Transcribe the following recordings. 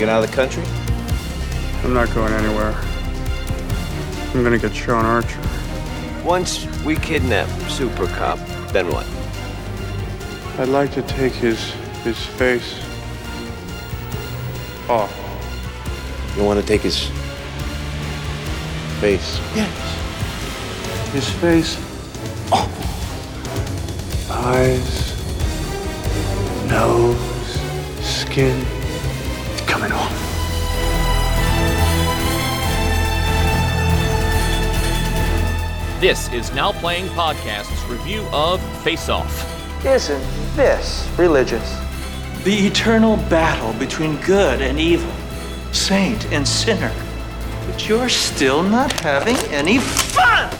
get out of the country? I'm not going anywhere. I'm gonna get Sean Archer. Once we kidnap Super Cop, then what? I'd like to take his his face off. You want to take his face? Yes. His face off. Eyes, nose, skin This is Now Playing Podcast's review of Face Off. Isn't this religious? The eternal battle between good and evil, saint and sinner. But you're still not having any fun!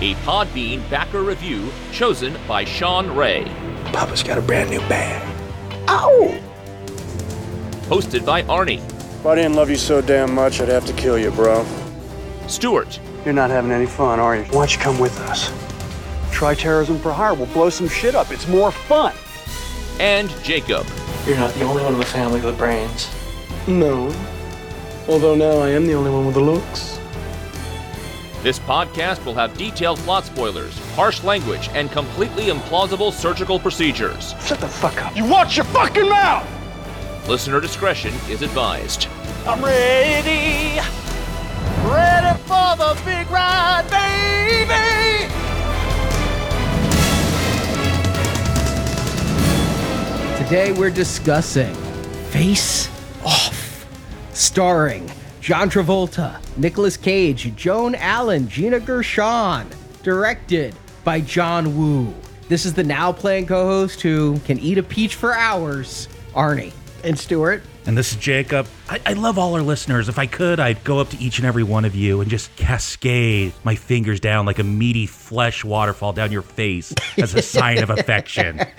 A Podbean backer review chosen by Sean Ray. Papa's got a brand new bag. Ow! Hosted by Arnie, If I didn't love you so damn much, I'd have to kill you, bro. Stuart, You're not having any fun, are you? Why don't you come with us? Try terrorism for hire. We'll blow some shit up. It's more fun. and Jacob. You're not the only one in the family with brains. No. Although now I am the only one with the looks. This podcast will have detailed plot spoilers, harsh language, and completely implausible surgical procedures. Shut the fuck up. You watch your fucking mouth! Listener discretion is advised. I'm ready! Ready for the big ride, baby! Today we're discussing Face Off, starring John Travolta, Nicolas Cage, Joan Allen, Gina Gershon, directed by John Woo. This is the now playing co-host who can eat a peach for hours, Arnie. And Stuart. And this is Jacob. I, I love all our listeners. If I could, I'd go up to each and every one of you and just cascade my fingers down like a meaty flesh waterfall down your face as a sign of affection.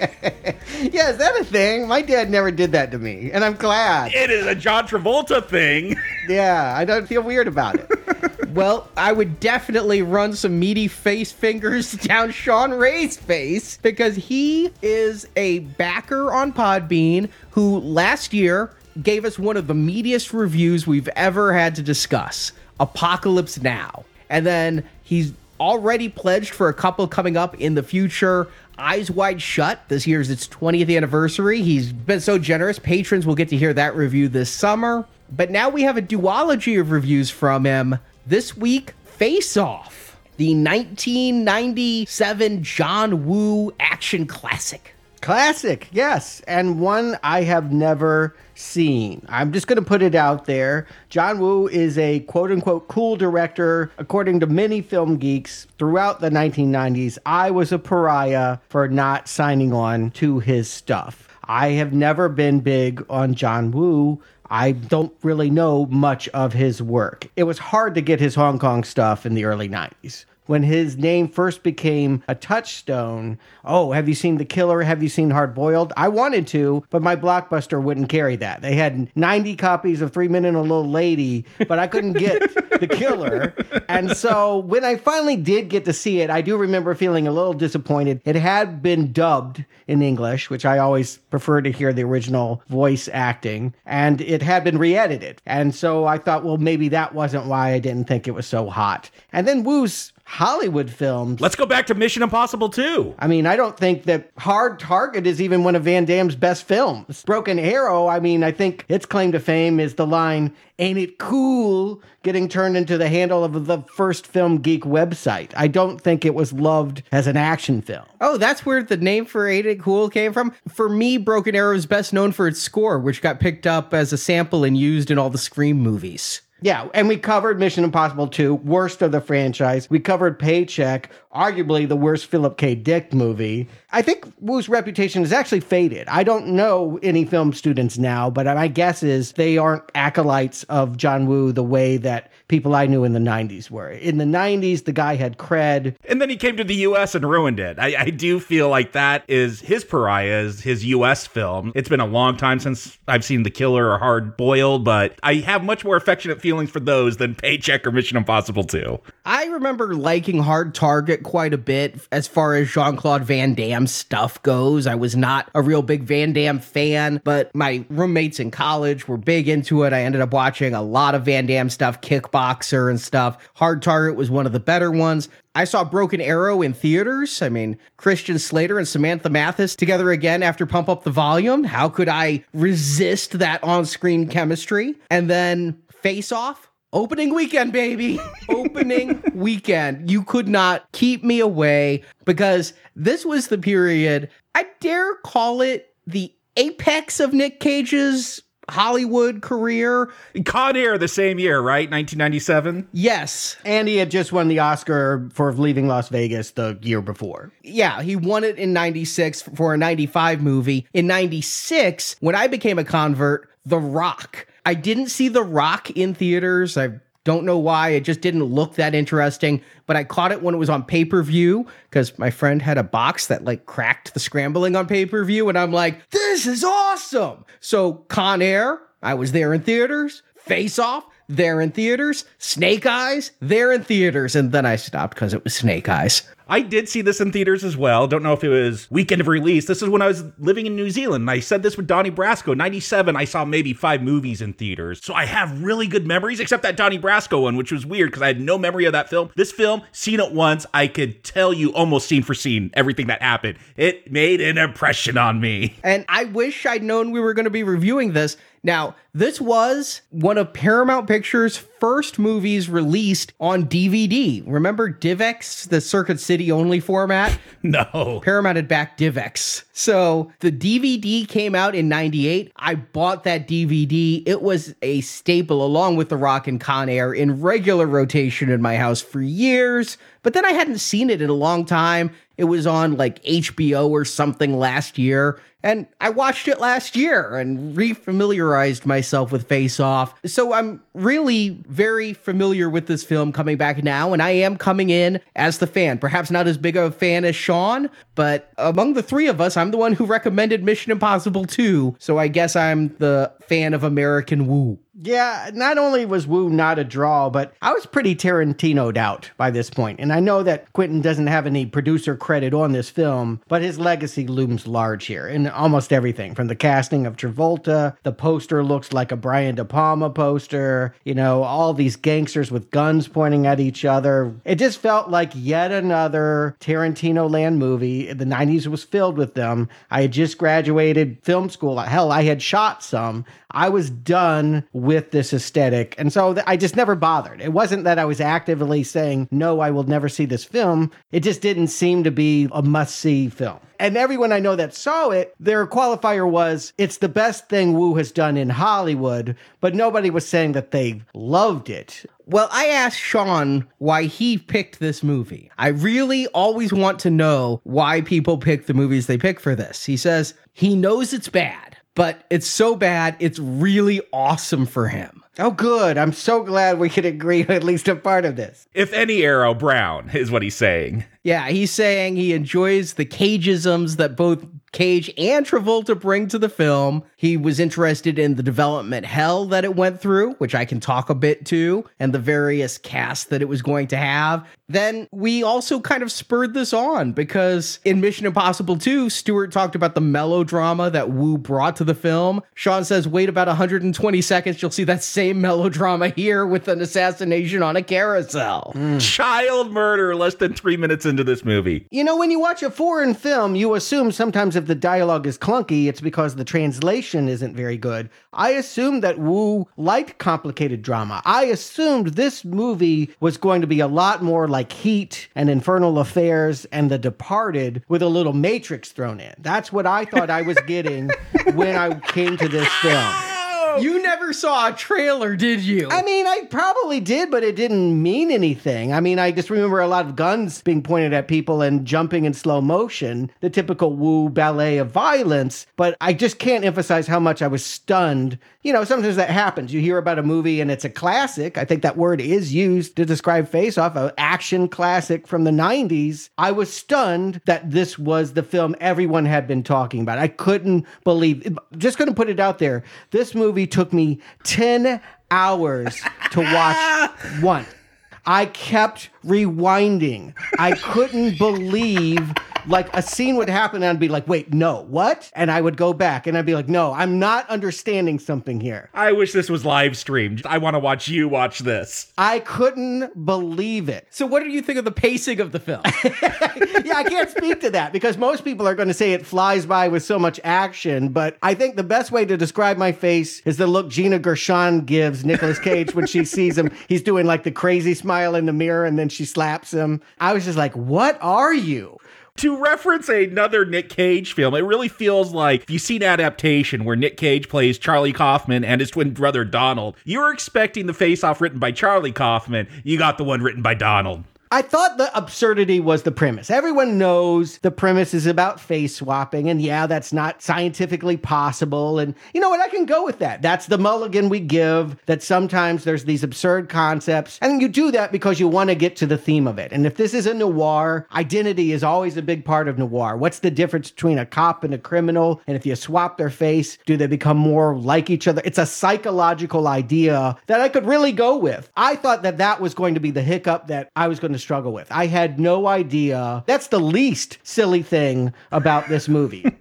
Yeah, is that a thing? My dad never did that to me, and I'm glad. It is a John Travolta thing. Yeah, I don't feel weird about it. well, I would definitely run some meaty face fingers down Sean Ray's face because he is a backer on Podbean who last year gave us one of the meatiest reviews we've ever had to discuss Apocalypse Now. And then he's already pledged for a couple coming up in the future. Eyes Wide Shut. This year's its 20th anniversary. He's been so generous. Patrons will get to hear that review this summer. But now we have a duology of reviews from him. This week, Face Off, the 1997 John Woo action classic. Classic, yes, and one I have never seen. I'm just going to put it out there. John Woo is a quote unquote cool director, according to many film geeks throughout the 1990s. I was a pariah for not signing on to his stuff. I have never been big on John Woo. I don't really know much of his work. It was hard to get his Hong Kong stuff in the early 90s when his name first became a touchstone. Oh, have you seen The Killer? Have you seen Hard Boiled? I wanted to, but my Blockbuster wouldn't carry that. They had 90 copies of Three Men and a Little Lady, but I couldn't get The Killer. And so when I finally did get to see it, I do remember feeling a little disappointed. It had been dubbed in English, which I always prefer to hear the original voice acting, and it had been re edited. And so I thought, well, maybe that wasn't why I didn't think it was so hot. And then Woo's Hollywood films. Let's go back to Mission Impossible 2. I mean, I don't think that Hard Target is even one of Van Damme's best films. Broken Arrow, I mean, I think its claim to fame is the line, Ain't it cool? getting turned into the handle of the first film geek website. I don't think it was loved as an action film. Oh, that's where the name for Ain't It Cool came from? For me, Broken Arrow is best known for its score, which got picked up as a sample and used in all the Scream movies. Yeah, and we covered Mission Impossible 2, worst of the franchise. We covered Paycheck, arguably the worst Philip K. Dick movie. I think Woo's reputation has actually faded. I don't know any film students now, but my guess is they aren't acolytes of John Woo the way that people I knew in the 90s were. In the 90s, the guy had cred. And then he came to the U.S. and ruined it. I, I do feel like that is his pariah, is his U.S. film. It's been a long time since I've seen The Killer or Hard Boiled, but I have much more affectionate feelings for those than Paycheck or Mission Impossible 2. I remember liking Hard Target quite a bit as far as Jean Claude Van Damme stuff goes. I was not a real big Van Damme fan, but my roommates in college were big into it. I ended up watching a lot of Van Damme stuff, Kickboxer and stuff. Hard Target was one of the better ones. I saw Broken Arrow in theaters. I mean, Christian Slater and Samantha Mathis together again after Pump Up the Volume. How could I resist that on screen chemistry? And then Face Off. Opening weekend, baby. Opening weekend. You could not keep me away because this was the period, I dare call it the apex of Nick Cage's Hollywood career. Con Air the same year, right? 1997? Yes. And he had just won the Oscar for Leaving Las Vegas the year before. Yeah, he won it in 96 for a 95 movie. In 96, when I became a convert, The Rock. I didn't see The Rock in theaters. I don't know why. It just didn't look that interesting, but I caught it when it was on pay per view because my friend had a box that like cracked the scrambling on pay per view. And I'm like, this is awesome. So, Con Air, I was there in theaters. Face Off, there in theaters. Snake Eyes, there in theaters. And then I stopped because it was Snake Eyes. I did see this in theaters as well. Don't know if it was weekend of release. This is when I was living in New Zealand. I said this with Donnie Brasco. 97, I saw maybe five movies in theaters. So I have really good memories, except that Donnie Brasco one, which was weird because I had no memory of that film. This film, seen it once, I could tell you almost scene for scene everything that happened. It made an impression on me. And I wish I'd known we were going to be reviewing this. Now, this was one of Paramount Pictures' first movies released on DVD. Remember DivX, the Circuit City only format? No. Paramount had backed DivX. So the DVD came out in 98. I bought that DVD. It was a staple along with The Rock and Con Air in regular rotation in my house for years. But then I hadn't seen it in a long time. It was on like HBO or something last year. And I watched it last year and refamiliarized myself with Face Off. So I'm really very familiar with this film coming back now. And I am coming in as the fan. Perhaps not as big a fan as Sean, but among the three of us, I'm the one who recommended Mission Impossible 2. So I guess I'm the fan of American Woo. Yeah, not only was Woo not a draw, but I was pretty Tarantino'd out by this point. And I know that Quentin doesn't have any producer credit on this film, but his legacy looms large here in almost everything from the casting of Travolta, the poster looks like a Brian De Palma poster, you know, all these gangsters with guns pointing at each other. It just felt like yet another Tarantino land movie. The 90s was filled with them. I had just graduated film school. Hell, I had shot some. I was done with this aesthetic. And so th- I just never bothered. It wasn't that I was actively saying, no, I will never see this film. It just didn't seem to be a must see film. And everyone I know that saw it, their qualifier was, it's the best thing Woo has done in Hollywood, but nobody was saying that they loved it. Well, I asked Sean why he picked this movie. I really always want to know why people pick the movies they pick for this. He says he knows it's bad but it's so bad, it's really awesome for him. Oh, good. I'm so glad we could agree on at least a part of this. If any arrow, brown, is what he's saying. Yeah, he's saying he enjoys the cageisms that both Cage and Travolta bring to the film. He was interested in the development hell that it went through, which I can talk a bit to, and the various casts that it was going to have. Then we also kind of spurred this on because in Mission Impossible 2, Stuart talked about the melodrama that Woo brought to the film. Sean says, wait about 120 seconds, you'll see that same melodrama here with an assassination on a carousel. Mm. Child murder less than three minutes into this movie. You know, when you watch a foreign film, you assume sometimes if the dialogue is clunky, it's because the translation isn't very good. I assumed that Woo liked complicated drama. I assumed this movie was going to be a lot more like Heat and Infernal Affairs and The Departed with a little Matrix thrown in. That's what I thought I was getting when I came to this film. You never saw a trailer, did you? I mean, I probably did, but it didn't mean anything. I mean, I just remember a lot of guns being pointed at people and jumping in slow motion, the typical woo ballet of violence. But I just can't emphasize how much I was stunned. You know, sometimes that happens. You hear about a movie and it's a classic. I think that word is used to describe Face Off, an action classic from the 90s. I was stunned that this was the film everyone had been talking about. I couldn't believe, just going to put it out there. This movie took me 10 hours to watch one. I kept rewinding. I couldn't believe like a scene would happen and I'd be like, wait, no, what? And I would go back and I'd be like, no, I'm not understanding something here. I wish this was live streamed. I want to watch you watch this. I couldn't believe it. so, what did you think of the pacing of the film? yeah, I can't speak to that because most people are going to say it flies by with so much action. But I think the best way to describe my face is the look Gina Gershon gives Nicolas Cage when she sees him. He's doing like the crazy smile in the mirror and then she slaps him. I was just like, what are you? To reference another Nick Cage film, it really feels like if you see an adaptation where Nick Cage plays Charlie Kaufman and his twin brother Donald, you were expecting the face off written by Charlie Kaufman. You got the one written by Donald. I thought the absurdity was the premise. Everyone knows the premise is about face swapping, and yeah, that's not scientifically possible. And you know what? I can go with that. That's the mulligan we give, that sometimes there's these absurd concepts, and you do that because you want to get to the theme of it. And if this is a noir, identity is always a big part of noir. What's the difference between a cop and a criminal? And if you swap their face, do they become more like each other? It's a psychological idea that I could really go with. I thought that that was going to be the hiccup that I was going to struggle with. I had no idea. That's the least silly thing about this movie.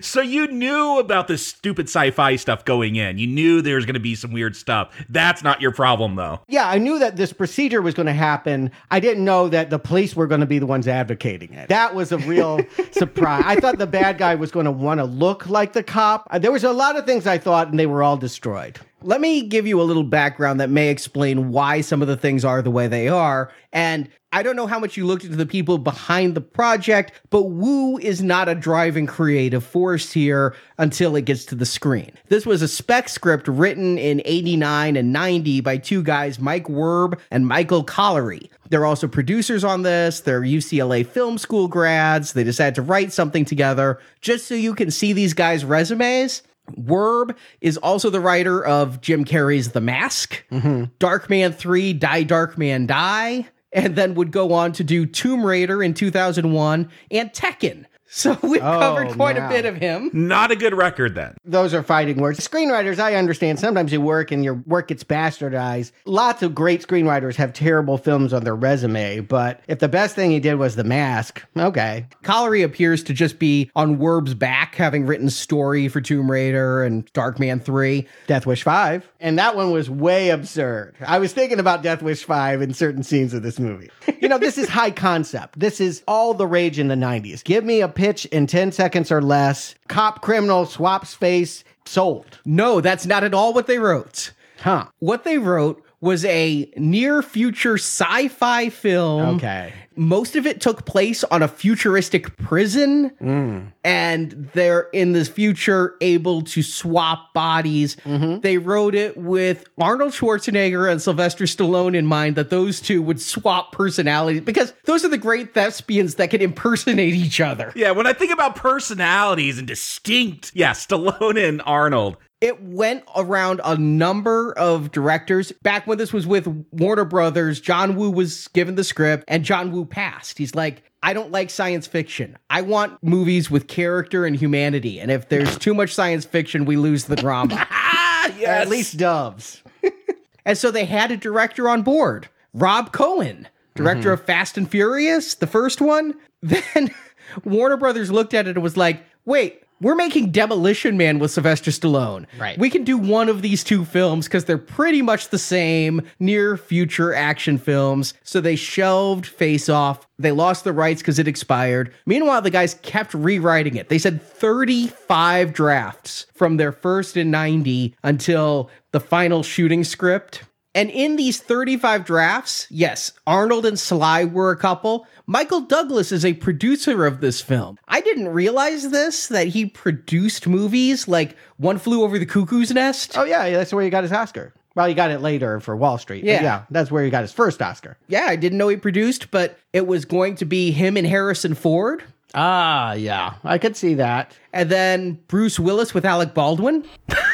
So you knew about this stupid sci-fi stuff going in. You knew there was going to be some weird stuff. That's not your problem though. yeah, I knew that this procedure was going to happen. I didn't know that the police were going to be the ones advocating it. That was a real surprise. I thought the bad guy was going to want to look like the cop. There was a lot of things I thought, and they were all destroyed. Let me give you a little background that may explain why some of the things are the way they are. And I don't know how much you looked into the people behind the project, but Woo is not a driving creative force here until it gets to the screen. This was a spec script written in 89 and 90 by two guys, Mike Werb and Michael Colleary. They're also producers on this. They're UCLA film school grads. They decided to write something together just so you can see these guys' resumes. Werb is also the writer of Jim Carrey's The Mask, Darkman 3, Die Darkman Die, and then would go on to do Tomb Raider in 2001 and Tekken. So we've covered oh, quite wow. a bit of him. Not a good record then. Those are fighting words. Screenwriters, I understand. Sometimes you work and your work gets bastardized. Lots of great screenwriters have terrible films on their resume, but if the best thing he did was The Mask, okay. Colleary appears to just be on Werb's back, having written story for Tomb Raider and Darkman 3. Death Wish 5. And that one was way absurd. I was thinking about Death Wish 5 in certain scenes of this movie. You know, this is high concept. This is all the rage in the 90s. Give me a pitch in 10 seconds or less. Cop criminal swaps face, sold. No, that's not at all what they wrote. Huh. What they wrote was a near future sci fi film. Okay. Most of it took place on a futuristic prison, mm. and they're in this future able to swap bodies. Mm-hmm. They wrote it with Arnold Schwarzenegger and Sylvester Stallone in mind that those two would swap personalities because those are the great thespians that can impersonate each other. Yeah, when I think about personalities and distinct, yeah, Stallone and Arnold. It went around a number of directors. Back when this was with Warner Brothers, John Woo was given the script and John Woo passed. He's like, I don't like science fiction. I want movies with character and humanity. And if there's too much science fiction, we lose the drama. At least doves. and so they had a director on board, Rob Cohen, director mm-hmm. of Fast and Furious, the first one. Then Warner Brothers looked at it and was like, wait, we're making Demolition Man with Sylvester Stallone. Right. We can do one of these two films because they're pretty much the same near future action films. So they shelved Face Off. They lost the rights because it expired. Meanwhile, the guys kept rewriting it. They said 35 drafts from their first in 90 until the final shooting script. And in these 35 drafts, yes, Arnold and Sly were a couple. Michael Douglas is a producer of this film. I didn't realize this, that he produced movies like One Flew Over the Cuckoo's Nest. Oh yeah, that's where he got his Oscar. Well, he got it later for Wall Street. Yeah. yeah, that's where he got his first Oscar. Yeah, I didn't know he produced, but it was going to be him and Harrison Ford. Ah, yeah, I could see that. And then Bruce Willis with Alec Baldwin.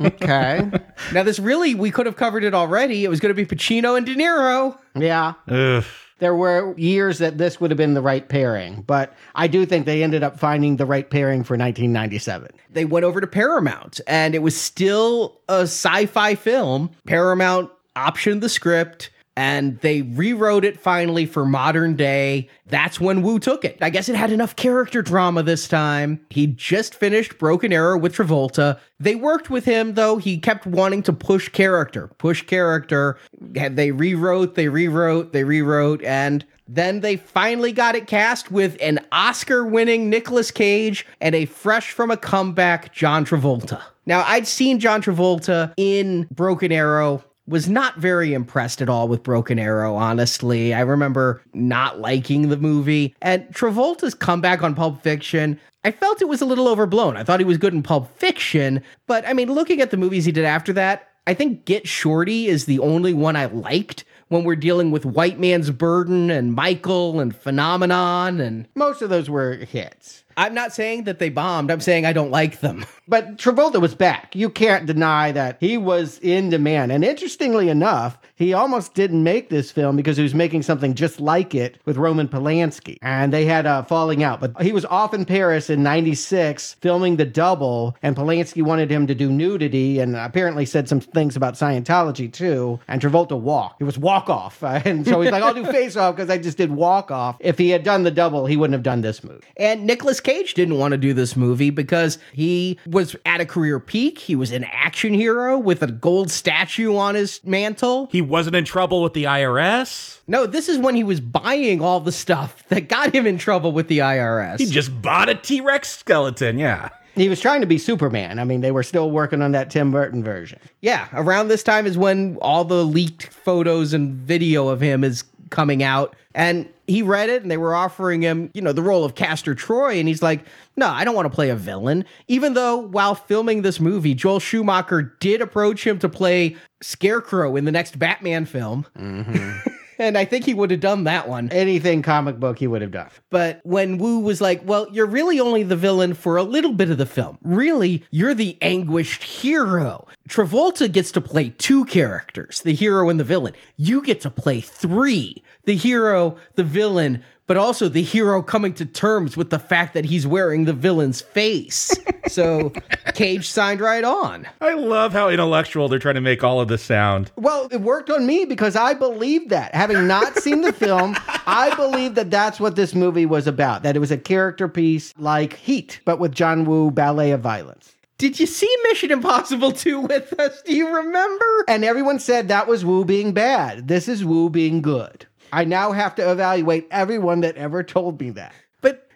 Okay, Now, this really, we could have covered it already. It was going to be Pacino and De Niro. yeah. Ugh. There were years that this would have been the right pairing, but I do think they ended up finding the right pairing for 1997. They went over to Paramount, and it was still a sci fi film. Paramount optioned the script. And they rewrote it finally for modern day. That's when Woo took it. I guess it had enough character drama this time. He just finished Broken Arrow with Travolta. They worked with him, though. He kept wanting to push character, push character. They rewrote, they rewrote, they rewrote, and then they finally got it cast with an Oscar winning Nicolas Cage and a fresh from a comeback John Travolta. Now, I'd seen John Travolta in Broken Arrow was not very impressed at all with Broken Arrow, honestly. I remember not liking the movie. And Travolta's comeback on Pulp Fiction, I felt it was a little overblown. I thought he was good in Pulp Fiction, but I mean, looking at the movies he did after that, I think Get Shorty is the only one I liked when we're dealing with White Man's Burden and Michael and Phenomenon. And Most of those were hits. I'm not saying that they bombed, I'm saying I don't like them. But Travolta was back. You can't deny that he was in demand. And interestingly enough, he almost didn't make this film because he was making something just like it with Roman Polanski. And they had a falling out. But he was off in Paris in 96 filming The Double, and Polanski wanted him to do nudity and apparently said some things about Scientology too. And Travolta walked. It was walk off. and so he's like, I'll do face off because I just did walk off. If he had done The Double, he wouldn't have done this movie. And Nicolas Cage didn't want to do this movie because he was at a career peak. He was an action hero with a gold statue on his mantle. He wasn't in trouble with the IRS. No, this is when he was buying all the stuff that got him in trouble with the IRS. He just bought a T Rex skeleton. Yeah. He was trying to be Superman. I mean, they were still working on that Tim Burton version. yeah, around this time is when all the leaked photos and video of him is coming out. And he read it and they were offering him, you know, the role of Castor Troy. And he's like, no, I don't want to play a villain. Even though while filming this movie, Joel Schumacher did approach him to play Scarecrow in the next Batman film. Mm-hmm. and I think he would have done that one. Anything comic book he would have done. But when Woo was like, well, you're really only the villain for a little bit of the film. Really, you're the anguished hero. Travolta gets to play two characters, the hero and the villain. You get to play three the hero, the villain, but also the hero coming to terms with the fact that he's wearing the villain's face. so Cage signed right on. I love how intellectual they're trying to make all of this sound. Well, it worked on me because I believed that. Having not seen the film, I believe that that's what this movie was about. That it was a character piece like Heat, but with John Woo Ballet of Violence. Did you see Mission Impossible 2 with us? Do you remember? And everyone said that was Woo being bad. This is Woo being good. I now have to evaluate everyone that ever told me that.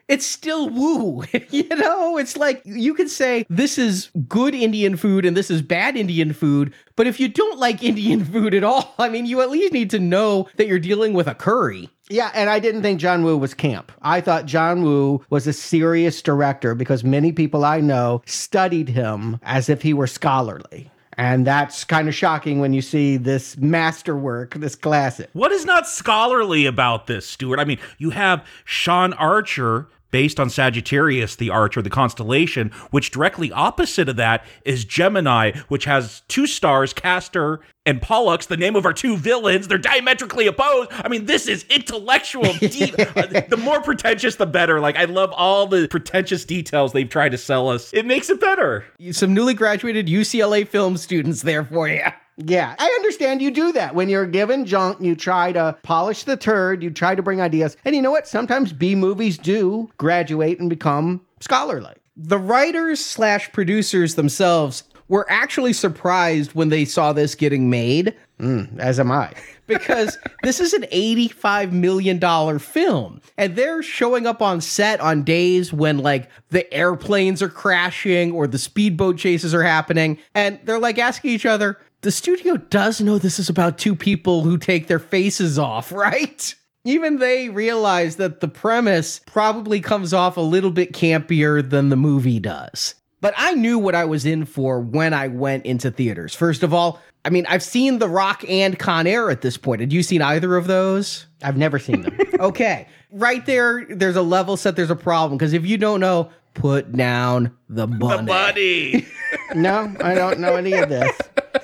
But it's still woo. you know, it's like you can say this is good Indian food and this is bad Indian food, but if you don't like Indian food at all, I mean, you at least need to know that you're dealing with a curry. Yeah, and I didn't think John Woo was camp. I thought John Woo was a serious director because many people I know studied him as if he were scholarly. And that's kind of shocking when you see this masterwork, this classic. What is not scholarly about this, Stuart? I mean, you have Sean Archer based on Sagittarius, the Archer, the constellation, which directly opposite of that is Gemini, which has two stars, Castor and Pollux, the name of our two villains. They're diametrically opposed. I mean, this is intellectual. deep. uh, the more pretentious, the better. Like, I love all the pretentious details they've tried to sell us. It makes it better. Some newly graduated UCLA film students there for you. Yeah, I understand you do that. When you're given junk, you try to polish the turd, you try to bring ideas. And you know what? Sometimes B movies do graduate and become scholarly. The writers slash producers themselves were actually surprised when they saw this getting made. Mm, as am I. because this is an $85 million film. And they're showing up on set on days when, like, the airplanes are crashing or the speedboat chases are happening. And they're like asking each other, the studio does know this is about two people who take their faces off, right? Even they realize that the premise probably comes off a little bit campier than the movie does. But I knew what I was in for when I went into theaters. First of all, I mean, I've seen The Rock and Con Air at this point. Had you seen either of those? I've never seen them. Okay. Right there, there's a level set, there's a problem. Because if you don't know, put down the bunny. The Buddy. no, I don't know any of this.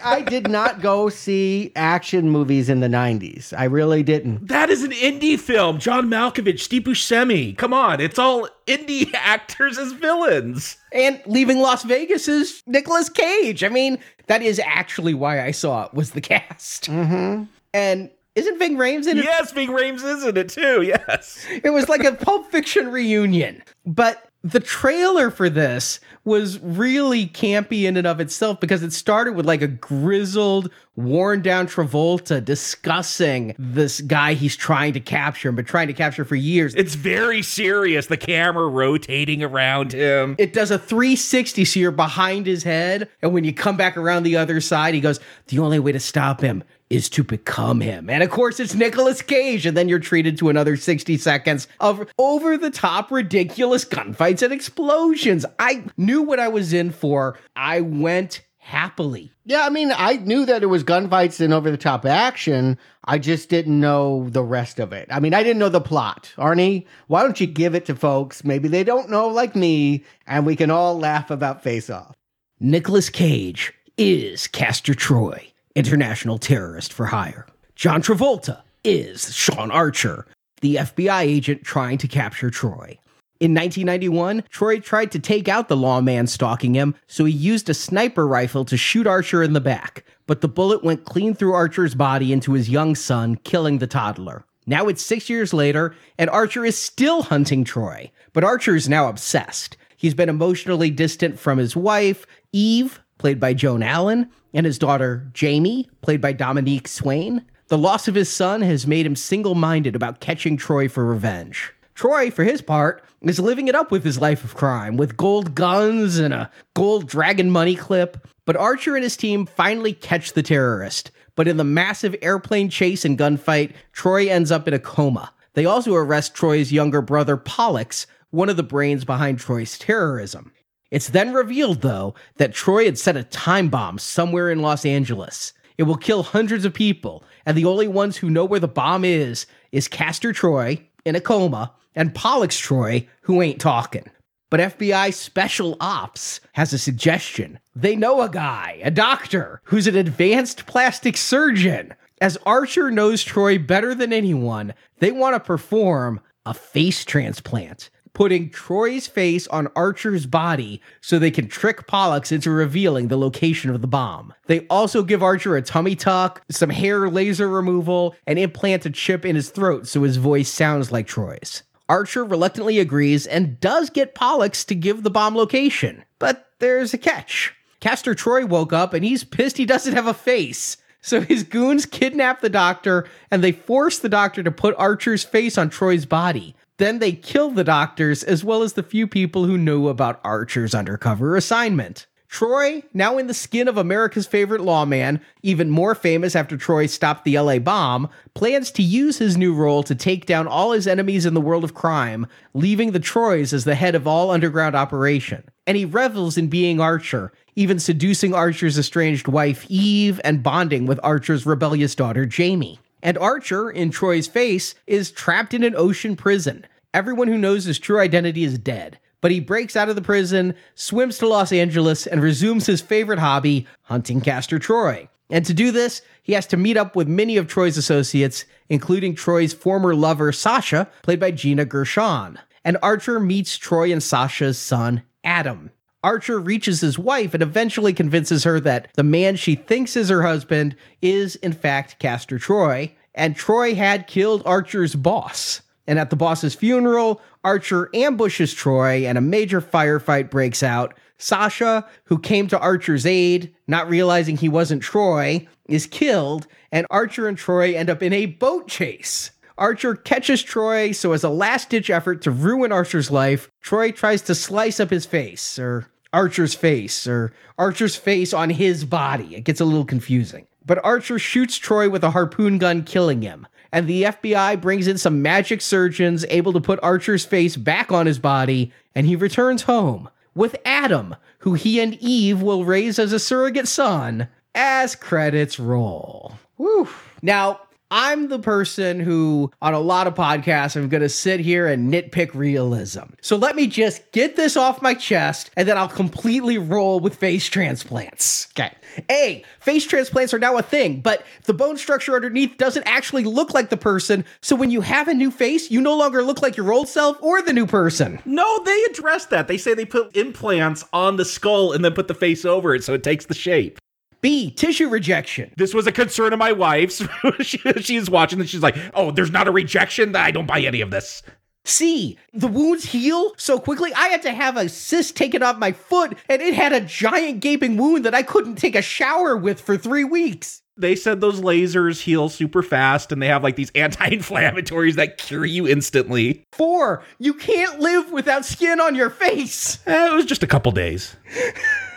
I did not go see action movies in the 90s. I really didn't. that is an indie film. John Malkovich, Steve Buscemi. Come on, it's all indie actors as villains. And leaving Las Vegas is Nicolas Cage. I mean, that is actually why I saw it was the cast. Mm-hmm. And isn't Ving Rhames in it? Yes, Ving Rhames is in it too. Yes. It was like a Pulp Fiction reunion. But the trailer for this was really campy in and of itself because it started with like a grizzled, worn down Travolta discussing this guy he's trying to capture, and been trying to capture for years. It's very serious. The camera rotating around him. it does a 360 so you're behind his head and when you come back around the other side he goes the only way to stop him is to become him and of course it's Nicolas Cage and then you're treated to another 60 seconds of over the top ridiculous gunfights and explosions i knew what i was in for i went happily Yeah, I mean, I knew that it was gunfights and over the top action. I just didn't know the rest of it. I mean, I didn't know the plot. Arnie, why don't you give it to folks? Maybe they don't know like me, and we can all laugh about Face Off. Nicolas Cage is Castor Troy, international terrorist for hire. John Travolta is Sean Archer, the FBI agent trying to capture Troy. In 1991, Troy tried to take out the lawman stalking him, so he used a sniper rifle to shoot Archer in the back, but the bullet went clean through Archer's body into his young son, killing the toddler. Now it's six years later, and Archer is still hunting Troy, but Archer is now obsessed. He's been emotionally distant from his wife, Eve, played by Joan Allen, and his daughter, Jamie, played by Dominique Swain. The loss of his son has made him single minded about catching Troy for revenge. Troy, for his part, is living it up with his life of crime, with gold guns and a gold dragon money clip. But Archer and his team finally catch the terrorist. But in the massive airplane chase and gunfight, Troy ends up in a coma. They also arrest Troy's younger brother, Pollux, one of the brains behind Troy's terrorism. It's then revealed, though, that Troy had set a time bomb somewhere in Los Angeles. It will kill hundreds of people, and the only ones who know where the bomb is is Castor Troy in a coma and Pollux Troy, who ain't talking. But FBI Special Ops has a suggestion. They know a guy, a doctor, who's an advanced plastic surgeon. As Archer knows Troy better than anyone, they want to perform a face transplant, putting Troy's face on Archer's body so they can trick Pollux into revealing the location of the bomb. They also give Archer a tummy tuck, some hair laser removal, and implant a chip in his throat so his voice sounds like Troy's. Archer reluctantly agrees and does get Pollux to give the bomb location. But there's a catch. Castor Troy woke up and he's pissed he doesn't have a face. So his goons kidnap the doctor and they force the doctor to put Archer's face on Troy's body. Then they kill the doctors as well as the few people who knew about Archer's undercover assignment. Troy, now in the skin of America's favorite lawman, even more famous after Troy stopped the LA bomb, plans to use his new role to take down all his enemies in the world of crime, leaving the Troys as the head of all underground operation. And he revels in being Archer, even seducing Archer's estranged wife Eve and bonding with Archer's rebellious daughter Jamie. And Archer, in Troy's face, is trapped in an ocean prison. Everyone who knows his true identity is dead. But he breaks out of the prison, swims to Los Angeles, and resumes his favorite hobby, hunting Castor Troy. And to do this, he has to meet up with many of Troy's associates, including Troy's former lover, Sasha, played by Gina Gershon. And Archer meets Troy and Sasha's son, Adam. Archer reaches his wife and eventually convinces her that the man she thinks is her husband is, in fact, Castor Troy, and Troy had killed Archer's boss. And at the boss's funeral, Archer ambushes Troy and a major firefight breaks out. Sasha, who came to Archer's aid, not realizing he wasn't Troy, is killed, and Archer and Troy end up in a boat chase. Archer catches Troy, so as a last ditch effort to ruin Archer's life, Troy tries to slice up his face, or Archer's face or Archer's face on his body. It gets a little confusing. But Archer shoots Troy with a harpoon gun, killing him. And the FBI brings in some magic surgeons able to put Archer's face back on his body, and he returns home with Adam, who he and Eve will raise as a surrogate son, as credits roll. Woo. Now, I'm the person who, on a lot of podcasts, I'm going to sit here and nitpick realism. So let me just get this off my chest, and then I'll completely roll with face transplants. Okay. A, face transplants are now a thing, but the bone structure underneath doesn't actually look like the person. So when you have a new face, you no longer look like your old self or the new person. No, they address that. They say they put implants on the skull and then put the face over it so it takes the shape. B, tissue rejection. This was a concern of my wife's. she, she's watching and she's like, oh, there's not a rejection? That I don't buy any of this. C, the wounds heal so quickly. I had to have a cyst taken off my foot, and it had a giant gaping wound that I couldn't take a shower with for three weeks. They said those lasers heal super fast and they have like these anti inflammatories that cure you instantly. Four, you can't live without skin on your face. Eh, it was just a couple days.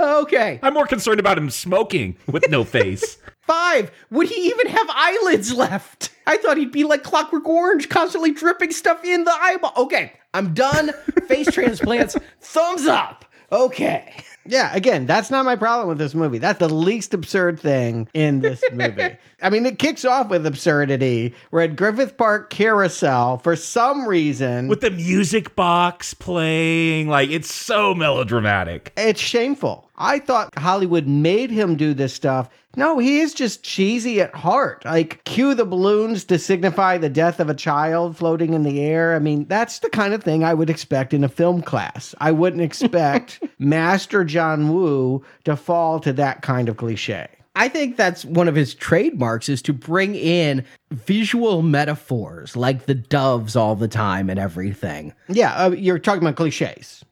Okay. I'm more concerned about him smoking with no face. Five, would he even have eyelids left? I thought he'd be like Clockwork Orange, constantly dripping stuff in the eyeball. Okay, I'm done. Face transplants, thumbs up. Okay. Yeah, again, that's not my problem with this movie. That's the least absurd thing in this movie. I mean, it kicks off with absurdity. We're at Griffith Park Carousel for some reason. with the music box playing, like it's so melodramatic. it's shameful. I thought Hollywood made him do this stuff. No, he is just cheesy at heart. Like, cue the balloons to signify the death of a child floating in the air. I mean, that's the kind of thing I would expect in a film class. I wouldn't expect Master John Woo to fall to that kind of cliche. I think that's one of his trademarks is to bring in visual metaphors like the doves all the time and everything. Yeah, uh, you're talking about cliches.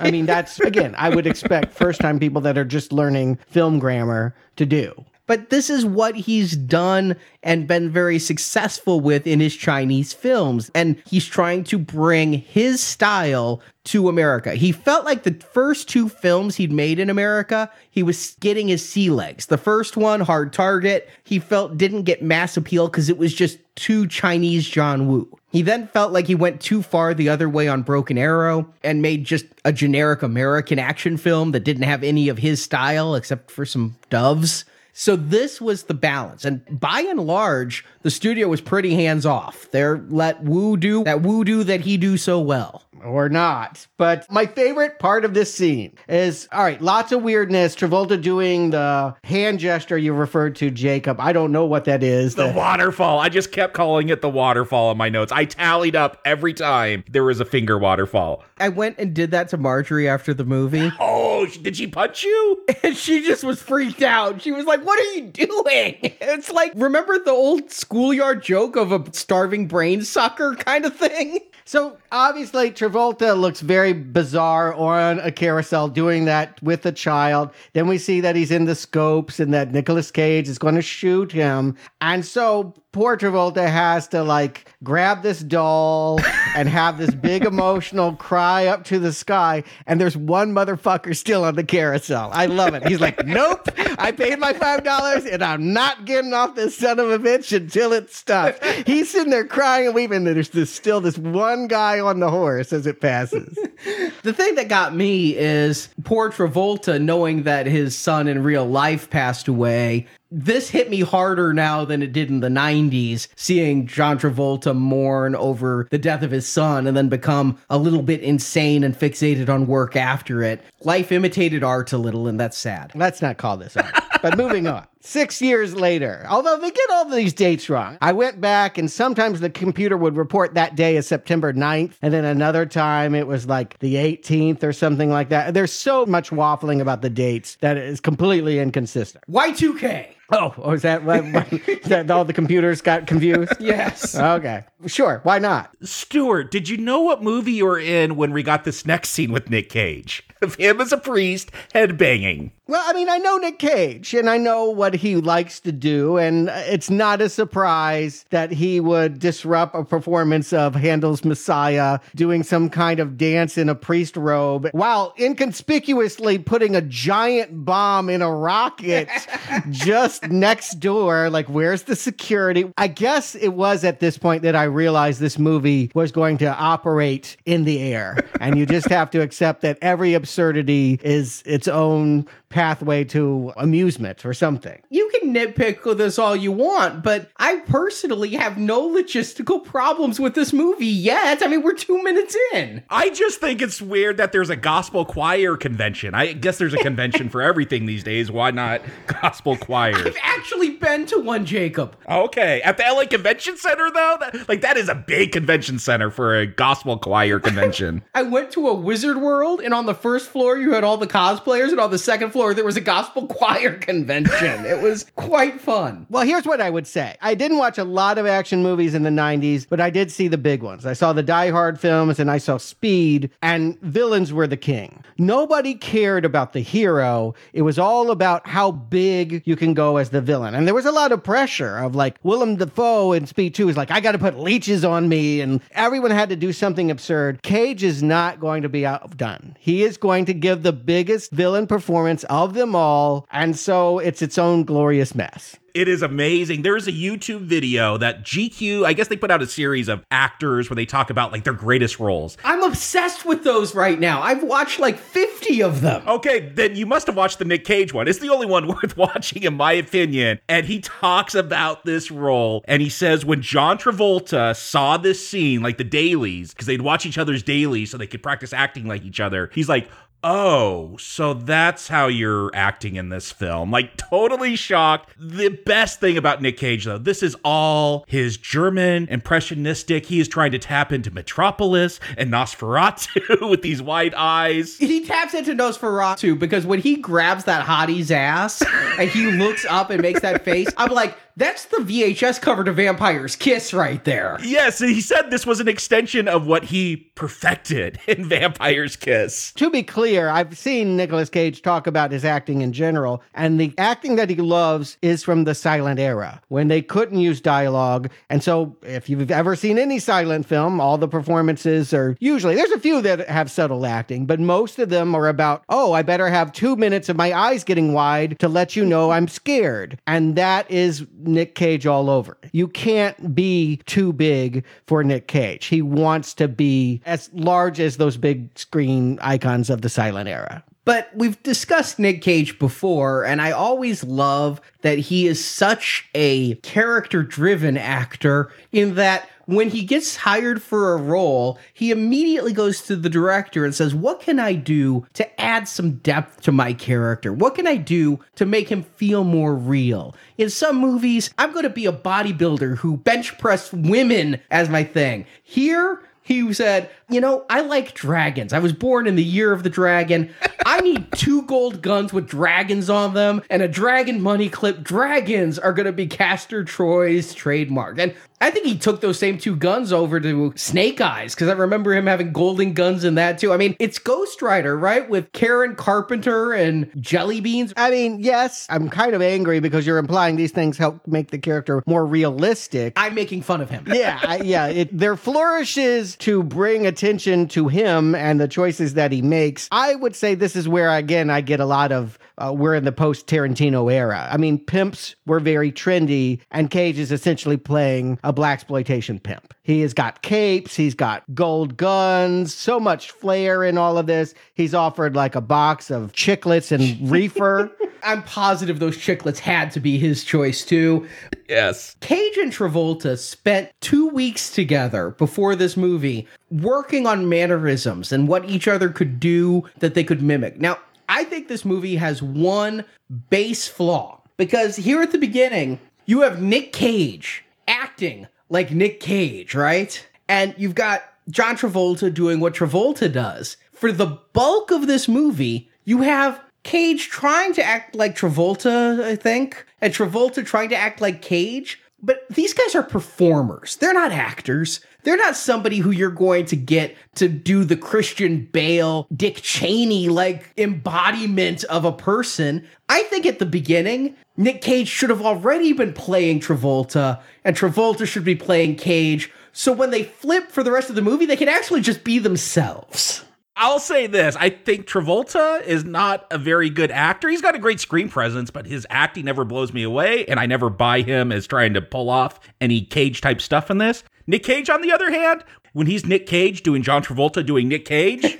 I mean, that's, again, I would expect first time people that are just learning film grammar to do. But this is what he's done and been very successful with in his Chinese films. And he's trying to bring his style to America. He felt like the first two films he'd made in America, he was getting his sea legs. The first one, Hard Target, he felt didn't get mass appeal because it was just too Chinese John Woo. He then felt like he went too far the other way on Broken Arrow and made just a generic American action film that didn't have any of his style except for some doves. So this was the balance. And by and large, the studio was pretty hands off. They're let Woo do that Woo do that he do so well. or not. But my favorite part of this scene is all right, lots of weirdness. Travolta doing the hand gesture you referred to, Jacob. I don't know what that is. The The- waterfall. I just kept calling it the waterfall in my notes. I tallied up every time there was a finger waterfall. I went and did that to Marjorie after the movie, Oh, Oh, sh- did she punch you? and she just was freaked out. She was like, What are you doing? It's like, remember the old schoolyard joke of a starving brain sucker kind of thing? so obviously, Travolta looks very bizarre on a carousel doing that with a child. Then we see that he's in the scopes and that Nicolas Cage is going to shoot him. And so poor Travolta has to like grab this doll and have this big emotional cry up to the sky. And there's one motherfucker still on the carousel. I love it. He's like, nope, I paid my $5 and I'm not getting off this son of a bitch until it stops. He's sitting there crying and weeping. And there's this, still this one guy on the horse as it passes. The thing that got me is poor Travolta knowing that his son in real life passed away. This hit me harder now than it did in the 90s, seeing John Travolta mourn over the death of his son and then become a little bit insane and fixated on work after it. Life imitated art a little, and that's sad. Let's not call this art. But moving on. Six years later, although they get all these dates wrong, I went back and sometimes the computer would report that day as September 9th, and then another time it was like the 18th or something like that. There's so much waffling about the dates that it is completely inconsistent. Y2K! Oh, oh is that, what, is that all the computers got confused? Yes. Okay. Sure. Why not? Stuart, did you know what movie you were in when we got this next scene with Nick Cage? Of him as a priest headbanging. Well, I mean, I know Nick Cage and I know what he likes to do, and it's not a surprise that he would disrupt a performance of Handel's Messiah doing some kind of dance in a priest robe while inconspicuously putting a giant bomb in a rocket just next door. Like, where's the security? I guess it was at this point that I realized this movie was going to operate in the air, and you just have to accept that every absurdity is its own pathway to amusement or something. You can nitpick this all you want, but I personally have no logistical problems with this movie yet. I mean, we're two minutes in. I just think it's weird that there's a gospel choir convention. I guess there's a convention for everything these days. Why not gospel choirs? I've actually been to one, Jacob. Okay, at the LA Convention Center though, that, like that is a big convention center for a gospel choir convention. I went to a Wizard World, and on the first floor, you had all the cosplayers, and on the second floor, there was a gospel choir convention. it was quite fun. Well, here's what I would say. I didn't watch a lot of action movies in the 90s, but I did see the big ones. I saw the Die Hard films and I saw Speed, and villains were the king. Nobody cared about the hero. It was all about how big you can go as the villain. And there was a lot of pressure of like Willem Dafoe in Speed 2 is like, I got to put leeches on me. And everyone had to do something absurd. Cage is not going to be outdone. He is going to give the biggest villain performance of them all. And so it's its own glorious mess. It is amazing. There's a YouTube video that GQ, I guess they put out a series of actors where they talk about like their greatest roles. I'm obsessed with those right now. I've watched like 50 of them. Okay, then you must have watched the Nick Cage one. It's the only one worth watching, in my opinion. And he talks about this role. And he says when John Travolta saw this scene, like the dailies, because they'd watch each other's dailies so they could practice acting like each other, he's like, Oh, so that's how you're acting in this film. Like, totally shocked. The best thing about Nick Cage, though, this is all his German impressionistic. He is trying to tap into Metropolis and Nosferatu with these wide eyes. He taps into Nosferatu because when he grabs that hottie's ass and he looks up and makes that face, I'm like, that's the VHS cover to Vampire's Kiss right there. Yes, he said this was an extension of what he perfected in Vampire's Kiss. To be clear, I've seen Nicolas Cage talk about his acting in general, and the acting that he loves is from the silent era when they couldn't use dialogue. And so, if you've ever seen any silent film, all the performances are usually there's a few that have subtle acting, but most of them are about, oh, I better have two minutes of my eyes getting wide to let you know I'm scared. And that is Nick Cage all over. You can't be too big for Nick Cage. He wants to be as large as those big screen icons of the silent era. But we've discussed Nick Cage before, and I always love that he is such a character driven actor in that when he gets hired for a role, he immediately goes to the director and says, What can I do to add some depth to my character? What can I do to make him feel more real? In some movies, I'm going to be a bodybuilder who bench press women as my thing. Here, he said, You know, I like dragons. I was born in the year of the dragon. I need two gold guns with dragons on them and a dragon money clip. Dragons are going to be Castor Troy's trademark. And I think he took those same two guns over to Snake Eyes because I remember him having golden guns in that too. I mean, it's Ghost Rider, right? With Karen Carpenter and Jelly Beans. I mean, yes, I'm kind of angry because you're implying these things help make the character more realistic. I'm making fun of him. yeah, I, yeah. It, there flourishes to bring attention to him and the choices that he makes. I would say this is where again I get a lot of. Uh, we're in the post Tarantino era. I mean, pimps were very trendy, and Cage is essentially playing a black exploitation pimp. He has got capes, he's got gold guns, so much flair in all of this. He's offered like a box of chiclets and reefer. I'm positive those chiclets had to be his choice too. Yes. Cage and Travolta spent two weeks together before this movie working on mannerisms and what each other could do that they could mimic. Now, I think this movie has one base flaw because here at the beginning, you have Nick Cage acting like Nick Cage, right? And you've got John Travolta doing what Travolta does. For the bulk of this movie, you have Cage trying to act like Travolta, I think, and Travolta trying to act like Cage. But these guys are performers. They're not actors. They're not somebody who you're going to get to do the Christian Bale, Dick Cheney like embodiment of a person. I think at the beginning, Nick Cage should have already been playing Travolta, and Travolta should be playing Cage. So when they flip for the rest of the movie, they can actually just be themselves. I'll say this. I think Travolta is not a very good actor. He's got a great screen presence, but his acting never blows me away, and I never buy him as trying to pull off any Cage type stuff in this. Nick Cage, on the other hand, when he's Nick Cage doing John Travolta doing Nick Cage,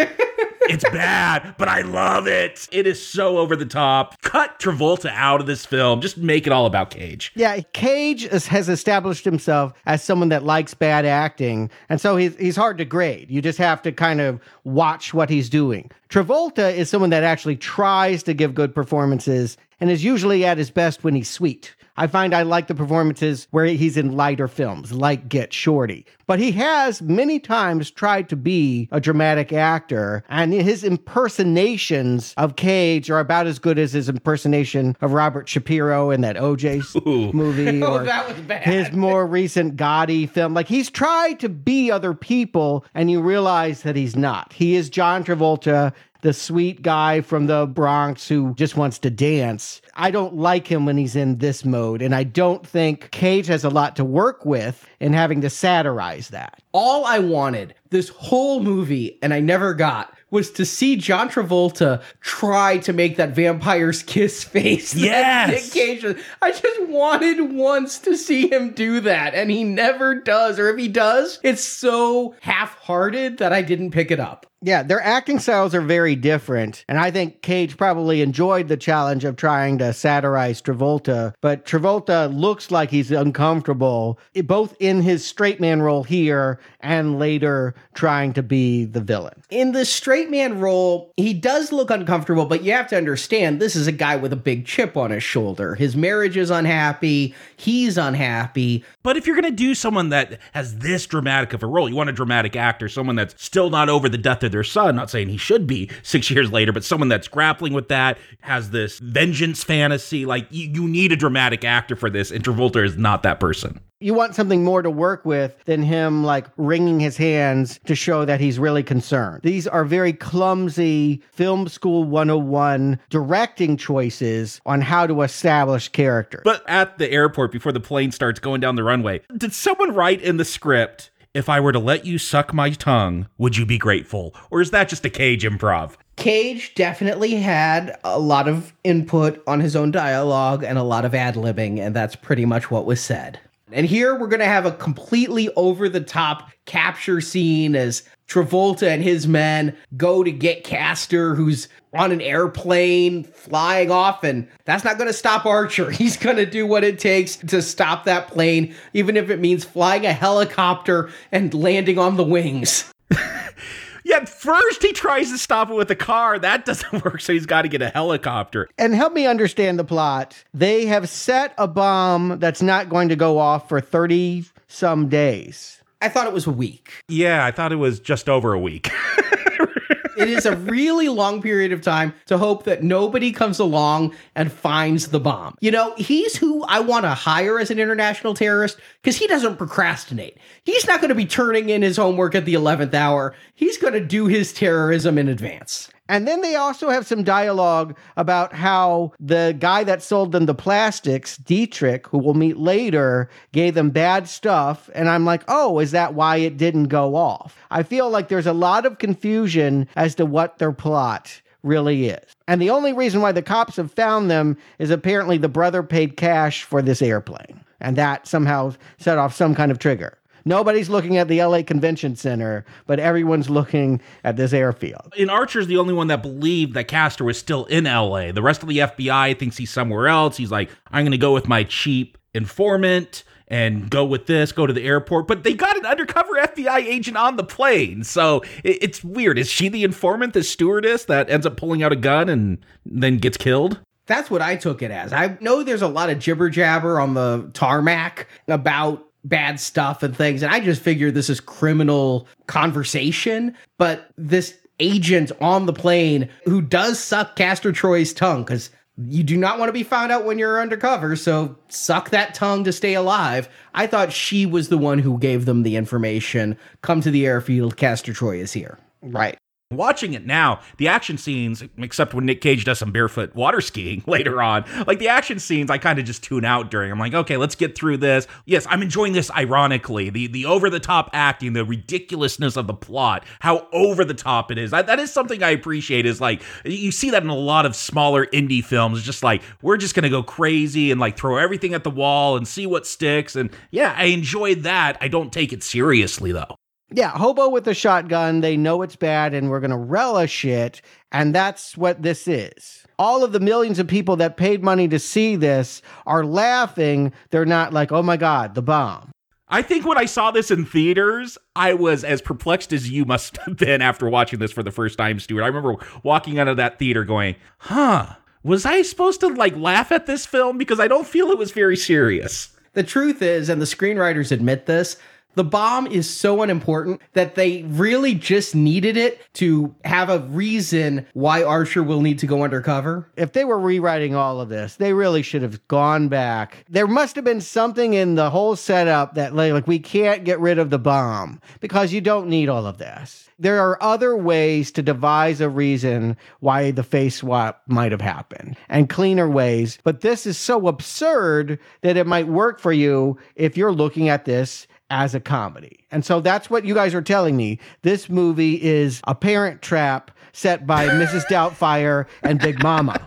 it's bad, but I love it. It is so over the top. Cut Travolta out of this film. Just make it all about Cage. Yeah, Cage has established himself as someone that likes bad acting, and so he's he's hard to grade. You just have to kind of watch what he's doing. Travolta is someone that actually tries to give good performances and is usually at his best when he's sweet. I find I like the performances where he's in lighter films, like Get Shorty. But he has many times tried to be a dramatic actor, and his impersonations of Cage are about as good as his impersonation of Robert Shapiro in that OJ movie. Oh, or that was bad. His more recent Gotti film. Like he's tried to be other people, and you realize that he's not. He is John Travolta the sweet guy from the Bronx who just wants to dance. I don't like him when he's in this mode, and I don't think Cage has a lot to work with in having to satirize that. all I wanted this whole movie, and I never got, was to see John Travolta try to make that vampire's kiss face. that Yes! Nick Cage. I just wanted once to see him do that, and he never does. Or if he does, it's so half hearted that I didn't pick it up. Yeah, their acting styles are very different. And I think Cage probably enjoyed the challenge of trying to satirize Travolta. But Travolta looks like he's uncomfortable, both in his straight man role here and later trying to be the villain. In the straight man role, he does look uncomfortable, but you have to understand this is a guy with a big chip on his shoulder. His marriage is unhappy, he's unhappy. But if you're going to do someone that has this dramatic of a role, you want a dramatic actor, someone that's still not over the death of their son, not saying he should be six years later, but someone that's grappling with that, has this vengeance fantasy. Like, you, you need a dramatic actor for this, and Travolta is not that person. You want something more to work with than him like wringing his hands to show that he's really concerned. These are very clumsy film school 101 directing choices on how to establish character. But at the airport, before the plane starts going down the runway, did someone write in the script, if I were to let you suck my tongue, would you be grateful? Or is that just a cage improv? Cage definitely had a lot of input on his own dialogue and a lot of ad libbing, and that's pretty much what was said. And here we're going to have a completely over the top capture scene as Travolta and his men go to get Castor, who's on an airplane flying off, and that's not going to stop Archer. He's going to do what it takes to stop that plane, even if it means flying a helicopter and landing on the wings. Yet first he tries to stop it with a car. That doesn't work, so he's got to get a helicopter. And help me understand the plot. They have set a bomb that's not going to go off for 30 some days. I thought it was a week. Yeah, I thought it was just over a week. it is a really long period of time to hope that nobody comes along and finds the bomb. You know, he's who I want to hire as an international terrorist because he doesn't procrastinate. He's not going to be turning in his homework at the 11th hour. He's going to do his terrorism in advance. And then they also have some dialogue about how the guy that sold them the plastics, Dietrich, who we'll meet later, gave them bad stuff. And I'm like, oh, is that why it didn't go off? I feel like there's a lot of confusion as to what their plot really is. And the only reason why the cops have found them is apparently the brother paid cash for this airplane. And that somehow set off some kind of trigger. Nobody's looking at the LA Convention Center, but everyone's looking at this airfield. And Archer's the only one that believed that Castor was still in LA. The rest of the FBI thinks he's somewhere else. He's like, I'm going to go with my cheap informant and go with this, go to the airport. But they got an undercover FBI agent on the plane. So it, it's weird. Is she the informant, the stewardess that ends up pulling out a gun and then gets killed? That's what I took it as. I know there's a lot of jibber jabber on the tarmac about bad stuff and things. And I just figured this is criminal conversation. But this agent on the plane who does suck Castor Troy's tongue, because You do not want to be found out when you're undercover, so suck that tongue to stay alive. I thought she was the one who gave them the information. Come to the airfield, Castor Troy is here. Right. Watching it now, the action scenes, except when Nick Cage does some barefoot water skiing later on, like the action scenes, I kind of just tune out during. I'm like, okay, let's get through this. Yes, I'm enjoying this ironically. The the over the top acting, the ridiculousness of the plot, how over the top it is. That, that is something I appreciate. Is like you see that in a lot of smaller indie films. Just like we're just gonna go crazy and like throw everything at the wall and see what sticks. And yeah, I enjoyed that. I don't take it seriously though. Yeah, hobo with a shotgun. They know it's bad and we're going to relish it. And that's what this is. All of the millions of people that paid money to see this are laughing. They're not like, oh my God, the bomb. I think when I saw this in theaters, I was as perplexed as you must have been after watching this for the first time, Stuart. I remember walking out of that theater going, huh, was I supposed to like laugh at this film? Because I don't feel it was very serious. The truth is, and the screenwriters admit this, the bomb is so unimportant that they really just needed it to have a reason why Archer will need to go undercover. If they were rewriting all of this, they really should have gone back. There must have been something in the whole setup that, like, like we can't get rid of the bomb because you don't need all of this. There are other ways to devise a reason why the face swap might have happened and cleaner ways. But this is so absurd that it might work for you if you're looking at this as a comedy. And so that's what you guys are telling me. This movie is a parent trap set by Mrs. Doubtfire and Big Mama.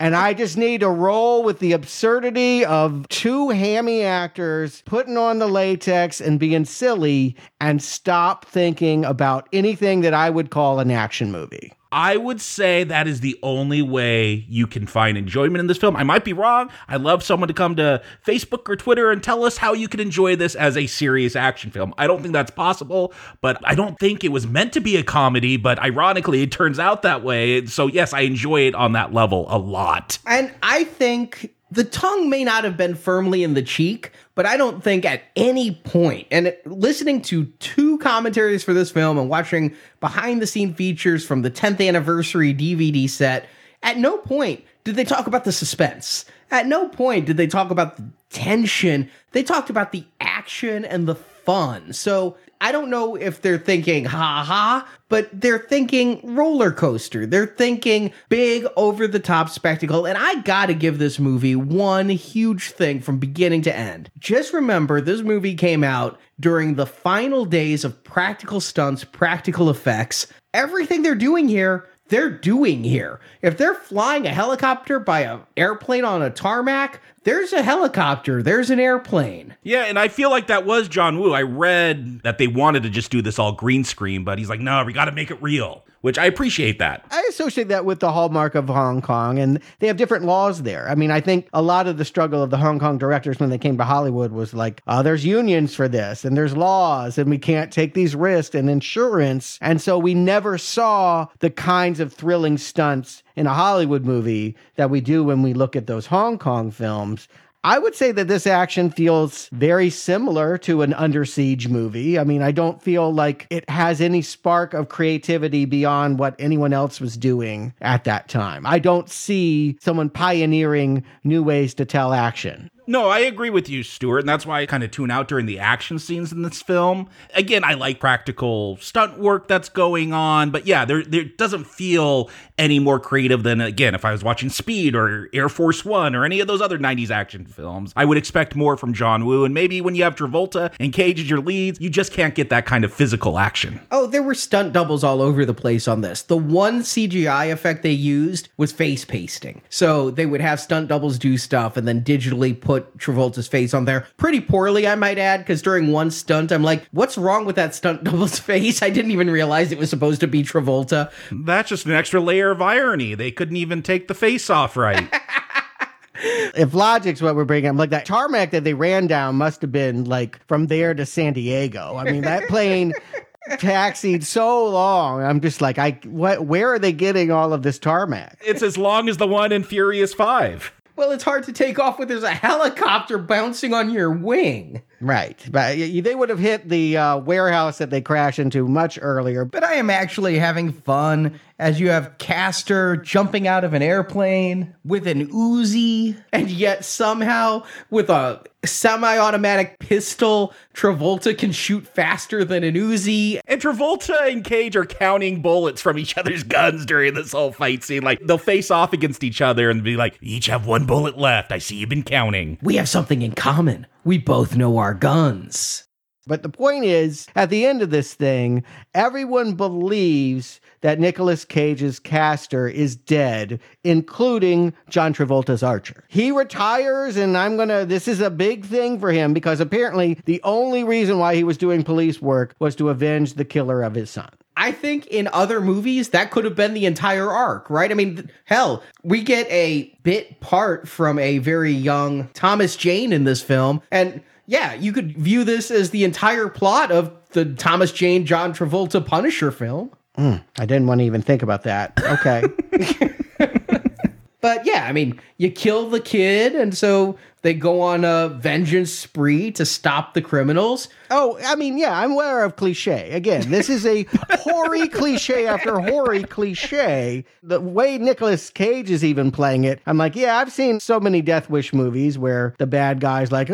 and I just need to roll with the absurdity of two hammy actors putting on the latex and being silly and stop thinking about anything that I would call an action movie. I would say that is the only way you can find enjoyment in this film. I might be wrong. I'd love someone to come to Facebook or Twitter and tell us how you can enjoy this as a serious action film. I don't think that's possible, but I don't think it was meant to be a comedy, but ironically, it turns out that way. So, yes, I enjoy it on that level a lot. And I think the tongue may not have been firmly in the cheek, but I don't think at any point, and listening to two commentaries for this film and watching behind the scene features from the 10th anniversary DVD set, at no point did they talk about the suspense. At no point did they talk about the tension. They talked about the action and the fun. So I don't know if they're thinking ha ha, but they're thinking roller coaster. They're thinking big over the top spectacle. And I gotta give this movie one huge thing from beginning to end. Just remember, this movie came out during the final days of practical stunts, practical effects. Everything they're doing here they're doing here. If they're flying a helicopter by an airplane on a tarmac, there's a helicopter, there's an airplane. Yeah, and I feel like that was John Woo. I read that they wanted to just do this all green screen, but he's like, no, we got to make it real, which I appreciate that. I associate that with the hallmark of Hong Kong, and they have different laws there. I mean, I think a lot of the struggle of the Hong Kong directors when they came to Hollywood was like, uh, there's unions for this, and there's laws, and we can't take these risks, and insurance. And so we never saw the kinds of thrilling stunts in a Hollywood movie that we do when we look at those Hong Kong films. I would say that this action feels very similar to an Under Siege movie. I mean, I don't feel like it has any spark of creativity beyond what anyone else was doing at that time. I don't see someone pioneering new ways to tell action. No, I agree with you, Stuart, and that's why I kind of tune out during the action scenes in this film. Again, I like practical stunt work that's going on, but yeah, there there doesn't feel any more creative than again if I was watching Speed or Air Force One or any of those other '90s action films. I would expect more from John Woo, and maybe when you have Travolta and Cage as your leads, you just can't get that kind of physical action. Oh, there were stunt doubles all over the place on this. The one CGI effect they used was face pasting. So they would have stunt doubles do stuff and then digitally put Travolta's face on there pretty poorly, I might add, because during one stunt, I'm like, what's wrong with that stunt double's face? I didn't even realize it was supposed to be Travolta. That's just an extra layer of irony. They couldn't even take the face off right. If logic's what we're bringing up, like that tarmac that they ran down must have been like from there to San Diego. I mean, that plane taxied so long. I'm just like, I what? Where are they getting all of this tarmac? it's as long as the one in Furious Five. Well, it's hard to take off when there's a helicopter bouncing on your wing. Right, but they would have hit the uh, warehouse that they crashed into much earlier. But I am actually having fun as you have Castor jumping out of an airplane with an Uzi, and yet somehow with a semi-automatic pistol, Travolta can shoot faster than an Uzi. And Travolta and Cage are counting bullets from each other's guns during this whole fight scene. Like they'll face off against each other and be like, each have one bullet left. I see you've been counting. We have something in common. We both know our guns. But the point is, at the end of this thing, everyone believes that Nicolas Cage's Castor is dead, including John Travolta's Archer. He retires, and I'm gonna, this is a big thing for him because apparently the only reason why he was doing police work was to avenge the killer of his son. I think in other movies that could have been the entire arc, right? I mean, hell, we get a bit part from a very young Thomas Jane in this film, and yeah, you could view this as the entire plot of the Thomas Jane John Travolta Punisher film. I didn't want to even think about that. Okay. But yeah, I mean, you kill the kid, and so they go on a vengeance spree to stop the criminals. Oh, I mean, yeah, I'm aware of cliche. Again, this is a hoary cliche after hoary cliche. The way Nicolas Cage is even playing it, I'm like, yeah, I've seen so many Death Wish movies where the bad guy's like,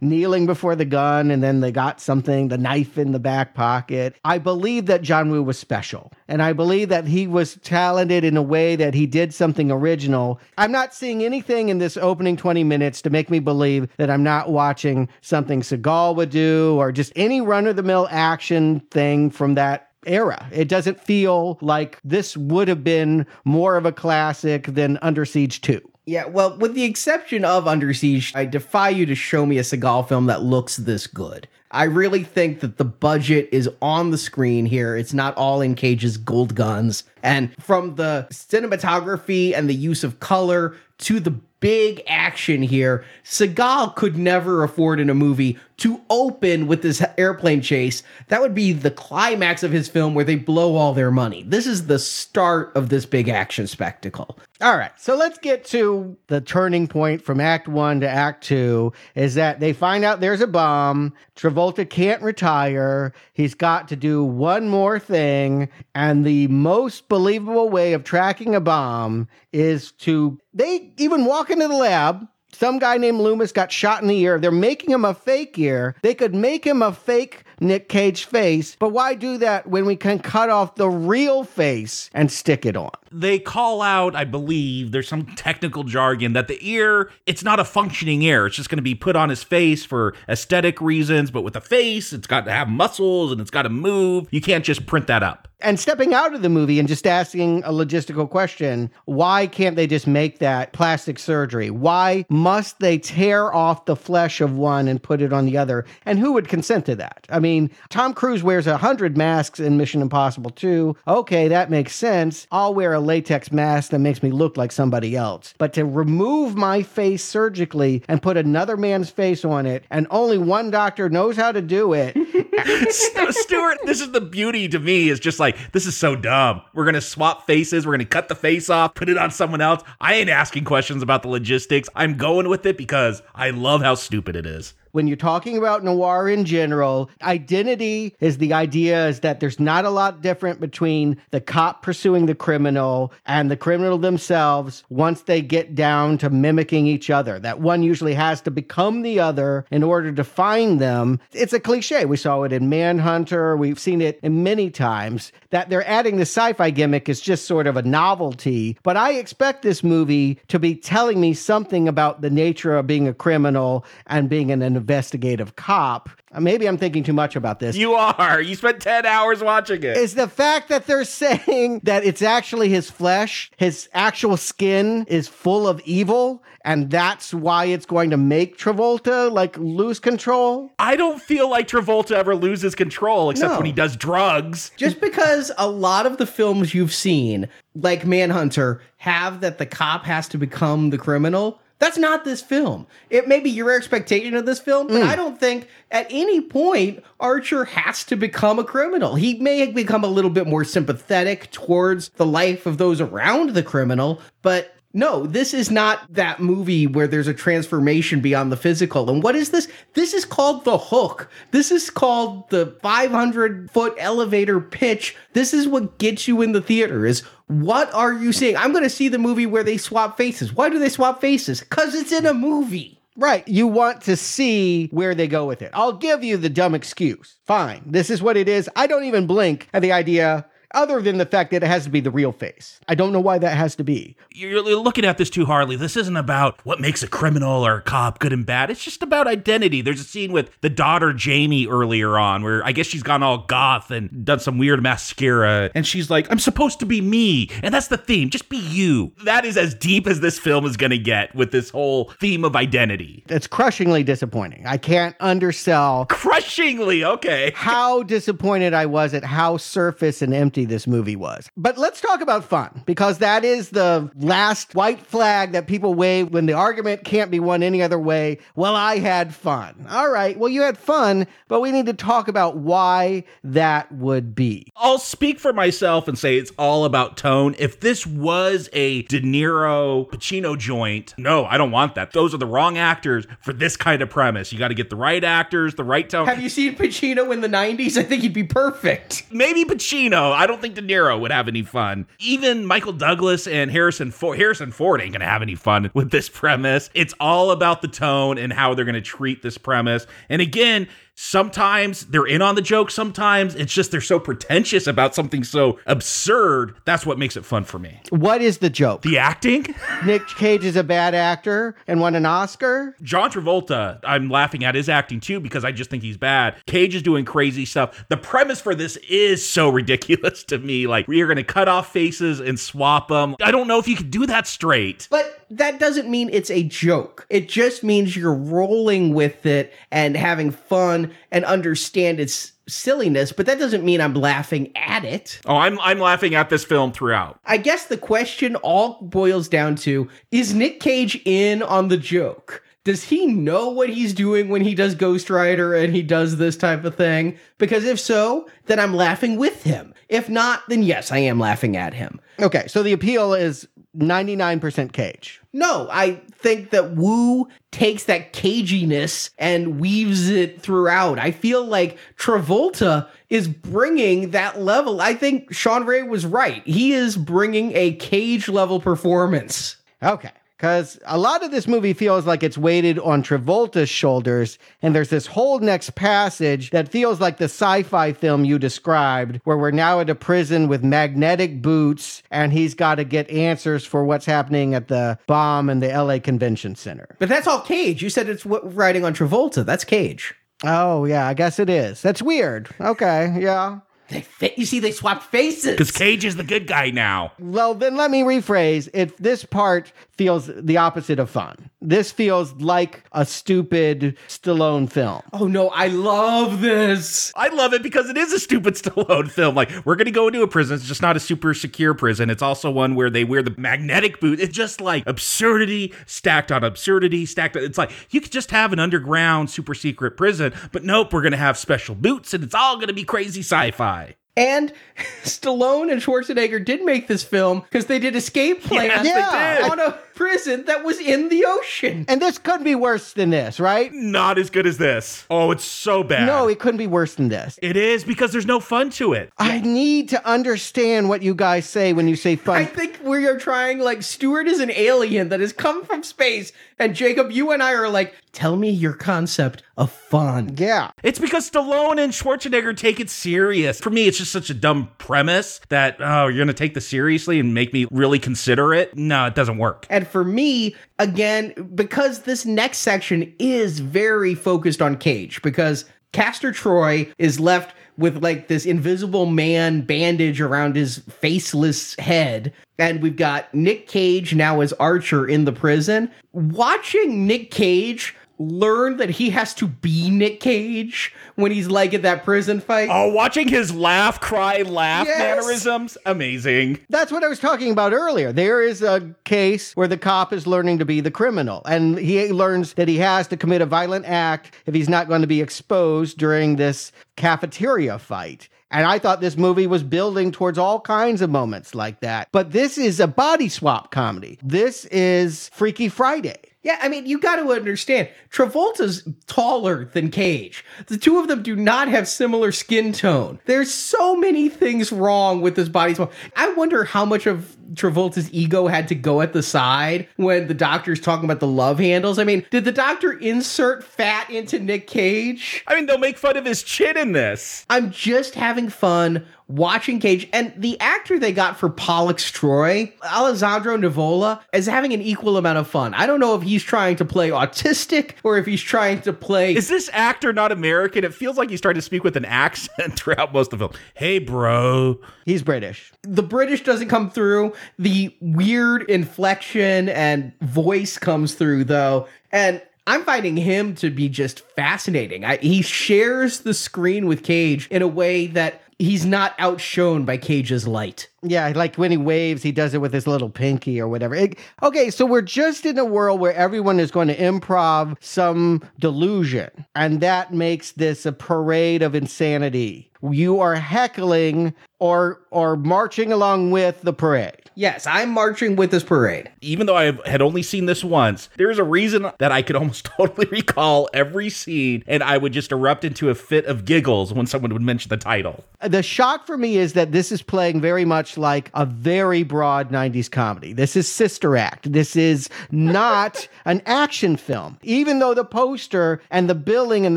kneeling before the gun, and then they got something, the knife in the back pocket. I believe that John Woo was special, and I believe that he was talented in a way that he did something original. I'm not seeing anything in this opening 20 minutes to make me believe that I'm not watching something Seagal would do or just any run of the mill action thing from that era. It doesn't feel like this would have been more of a classic than Under Siege 2. Yeah, well, with the exception of Under Siege, I defy you to show me a Seagal film that looks this good. I really think that the budget is on the screen here. It's not all in Cage's gold guns. And from the cinematography and the use of color to the big action here, Seagal could never afford in a movie to open with this airplane chase. That would be the climax of his film where they blow all their money. This is the start of this big action spectacle. All right, so let's get to the turning point from Act One to Act Two. Is that they find out there's a bomb. Travolta can't retire. He's got to do one more thing. And the most believable way of tracking a bomb is to, they even walk into the lab. Some guy named Loomis got shot in the ear. They're making him a fake ear. They could make him a fake Nick Cage face, but why do that when we can cut off the real face and stick it on? They call out, I believe, there's some technical jargon that the ear, it's not a functioning ear. It's just going to be put on his face for aesthetic reasons, but with the face, it's got to have muscles and it's got to move. You can't just print that up. and stepping out of the movie and just asking a logistical question why can't they just make that plastic surgery why must they tear off the flesh of one and put it on the other and who would consent to that i mean tom cruise wears a hundred masks in mission impossible 2 okay that makes sense i'll wear a latex mask that makes me look like somebody else but to remove my face surgically and put another man's face on it and only one doctor knows how to do it Stu- Stuart, this is the beauty to me. Is just like this is so dumb. We're gonna swap faces. We're gonna cut the face off, put it on someone else. I ain't asking questions about the logistics. I'm going with it because I love how stupid it is. When you're talking about noir in general, identity is the idea is that there's not a lot different between the cop pursuing the criminal and the criminal themselves once they get down to mimicking each other. That one usually has to become the other in order to find them. It's a cliche. We saw it in Manhunter. We've seen it many times that they're adding the sci-fi gimmick is just sort of a novelty. But I expect this movie to be telling me something about the nature of being a criminal and being an investigative cop. Uh, Maybe I'm thinking too much about this. You are. You spent 10 hours watching it. is the fact that they're saying that it's actually his flesh, his actual skin is full of evil, and that's why it's going to make Travolta like lose control. I don't feel like Travolta ever loses control except No. when he does drugs. Just because a lot of the films you've seen, like Manhunter, have that the cop has to become the criminal. That's not this film. It may be your expectation of this film, but mm. I don't think at any point Archer has to become a criminal. He may become a little bit more sympathetic towards the life of those around the criminal, but No, this is not that movie where there's a transformation beyond the physical. And what is this? This is called The Hook. This is called the 500 foot elevator pitch. This is what gets you in the theater is what are you seeing? I'm going to see the movie where they swap faces. Why do they swap faces? Cuz it's in a movie. Right. You want to see where they go with it. I'll give you the dumb excuse. Fine. This is what it is. I don't even blink at the idea other than the fact that it has to be the real face. I don't know why that has to be. You're looking at this too hardly. This isn't about what makes a criminal or a cop good and bad. It's just about identity. There's a scene with the daughter Jamie earlier on where I guess she's gone all goth and done some weird mascara. And she's like, I'm supposed to be me. And that's the theme. Just be you. That is as deep as this film is going to get with this whole theme of identity. It's crushingly disappointing. I can't undersell Crushingly, okay. how disappointed I was at how surface and empty this movie was. But let's talk about fun because that is the last white flag that people wave when the argument can't be won any other way. Well, I had fun. All right. Well, you had fun, but we need to talk about why that would be. I'll speak for myself and say it's all about tone. If this was a De Niro Pacino joint, no, I don't want that. Those are the wrong actors for this kind of premise. You got to get the right actors, the right tone. Have you seen Pacino in the 90s? I think he'd be perfect. Maybe Pacino. I don't think De Niro would have any fun. Even Michael Douglas and Harrison Ford. Harrison Ford ain't gonna have any fun with this premise. It's all about the tone and how they're gonna treat this premise. And again, sometimes they're in on the joke. Sometimes it's just they're so pretentious about something so absurd. That's what makes it fun for me. What is the joke? The acting. Nick Cage is a bad actor and won an Oscar. John Travolta, I'm laughing at his acting too because I just think he's bad. Cage is doing crazy stuff. The premise for this is so ridiculous to me. Like, we are going to cut off faces and swap them. I don't know if you could do that straight. But that doesn't mean it's a joke. It just means you're rolling with it and having fun and understand its silliness, but that doesn't mean I'm laughing at it. Oh, I'm I'm laughing at this film throughout. I guess the question all boils down to is Nick Cage in on the joke? Does he know what he's doing when he does Ghost Rider and he does this type of thing? Because if so, then I'm laughing with him. If not, then yes, I am laughing at him. Okay, so the appeal is 99% Cage. No, I think that Woo takes that caginess and weaves it throughout. I feel like Travolta is bringing that level. I think Sean Ray was right. He is bringing a cage level performance. Okay. Because a lot of this movie feels like it's weighted on Travolta's shoulders, and there's this whole next passage that feels like the sci fi film you described, where we're now at a prison with magnetic boots, and he's got to get answers for what's happening at the bomb and the LA Convention Center. But that's all Cage. You said it's what writing on Travolta. That's Cage. Oh, yeah, I guess it is. That's weird. Okay, yeah. They fit. You see, they swapped faces. Because Cage is the good guy now. Well, then let me rephrase. If this part feels the opposite of fun, this feels like a stupid Stallone film. Oh no, I love this. I love it because it is a stupid Stallone film. Like, we're going to go into a prison. It's just not a super secure prison. It's also one where they wear the magnetic boot. It's just like absurdity stacked on absurdity stacked on. It's like you could just have an underground super secret prison, but nope, we're going to have special boots and it's all going to be crazy sci fi. And Stallone and Schwarzenegger did make this film because they did escape plans Yes, they did. on a prison that was in the ocean. And this couldn't be worse than this, right? Not as good as this. Oh, it's so bad. No, it couldn't be worse than this. it is because there's no fun to it. I need to understand what you guys say when you say fun. I think we are trying like Stuart is an alien that has come from space, and Jacob, you and I are like, tell me your concept of fun. yeah. It's because Stallone and Schwarzenegger take it serious. For me, it's just such a dumb premise that, oh, you're going to take this seriously and make me really consider it. No, it doesn't work. And for me, again, because this next section is very focused on Cage, because Castor Troy is left with like this invisible man bandage around his faceless head. And we've got Nick Cage now as Archer in the prison. Watching Nick Cage learn that he has to be Nick Cage when he's like at that prison fight? Oh, watching his laugh, cry, laugh Yes. mannerisms, amazing. That's what I was talking about earlier. There is a case where the cop is learning to be the criminal, and he learns that he has to commit a violent act if he's not going to be exposed during this cafeteria fight. And I thought this movie was building towards all kinds of moments like that. But this is a body swap comedy. This is Freaky Friday. Yeah, I mean, you got to understand, Travolta's taller than Cage. The two of them do not have similar skin tone. There's so many things wrong with this body. I wonder how much of Travolta's ego had to go at the side when the doctor's talking about the love handles. I mean, did the doctor insert fat into Nick Cage? I mean, they'll make fun of his chin in this. I'm just having fun watching Cage. And the actor they got for Pollux Troy, Alessandro Nivola, is having an equal amount of fun. I don't know if he's trying to play autistic or if he's trying to play. Is this actor not American? It feels like he's trying to speak with an accent throughout most of the film. Hey, bro. He's British. the British doesn't come through. The weird inflection and voice comes through, though. And I'm finding him to be just fascinating. I, he shares the screen with Cage in a way that he's not outshone by Cage's light. Yeah, like when he waves, he does it with his little pinky or whatever. It- okay, so we're just in a world where everyone is going to improv some delusion, and that makes this a parade of insanity. You are heckling or or marching along with the parade. Yes, I'm marching with this parade. Even though I had only seen this once, there's a reason that I could almost totally recall every scene, and I would just erupt into a fit of giggles when someone would mention the title. Uh, the shock for me is that this is playing very much like a very broad 90s comedy. This is Sister Act. This is not an action film. Even though the poster and the billing and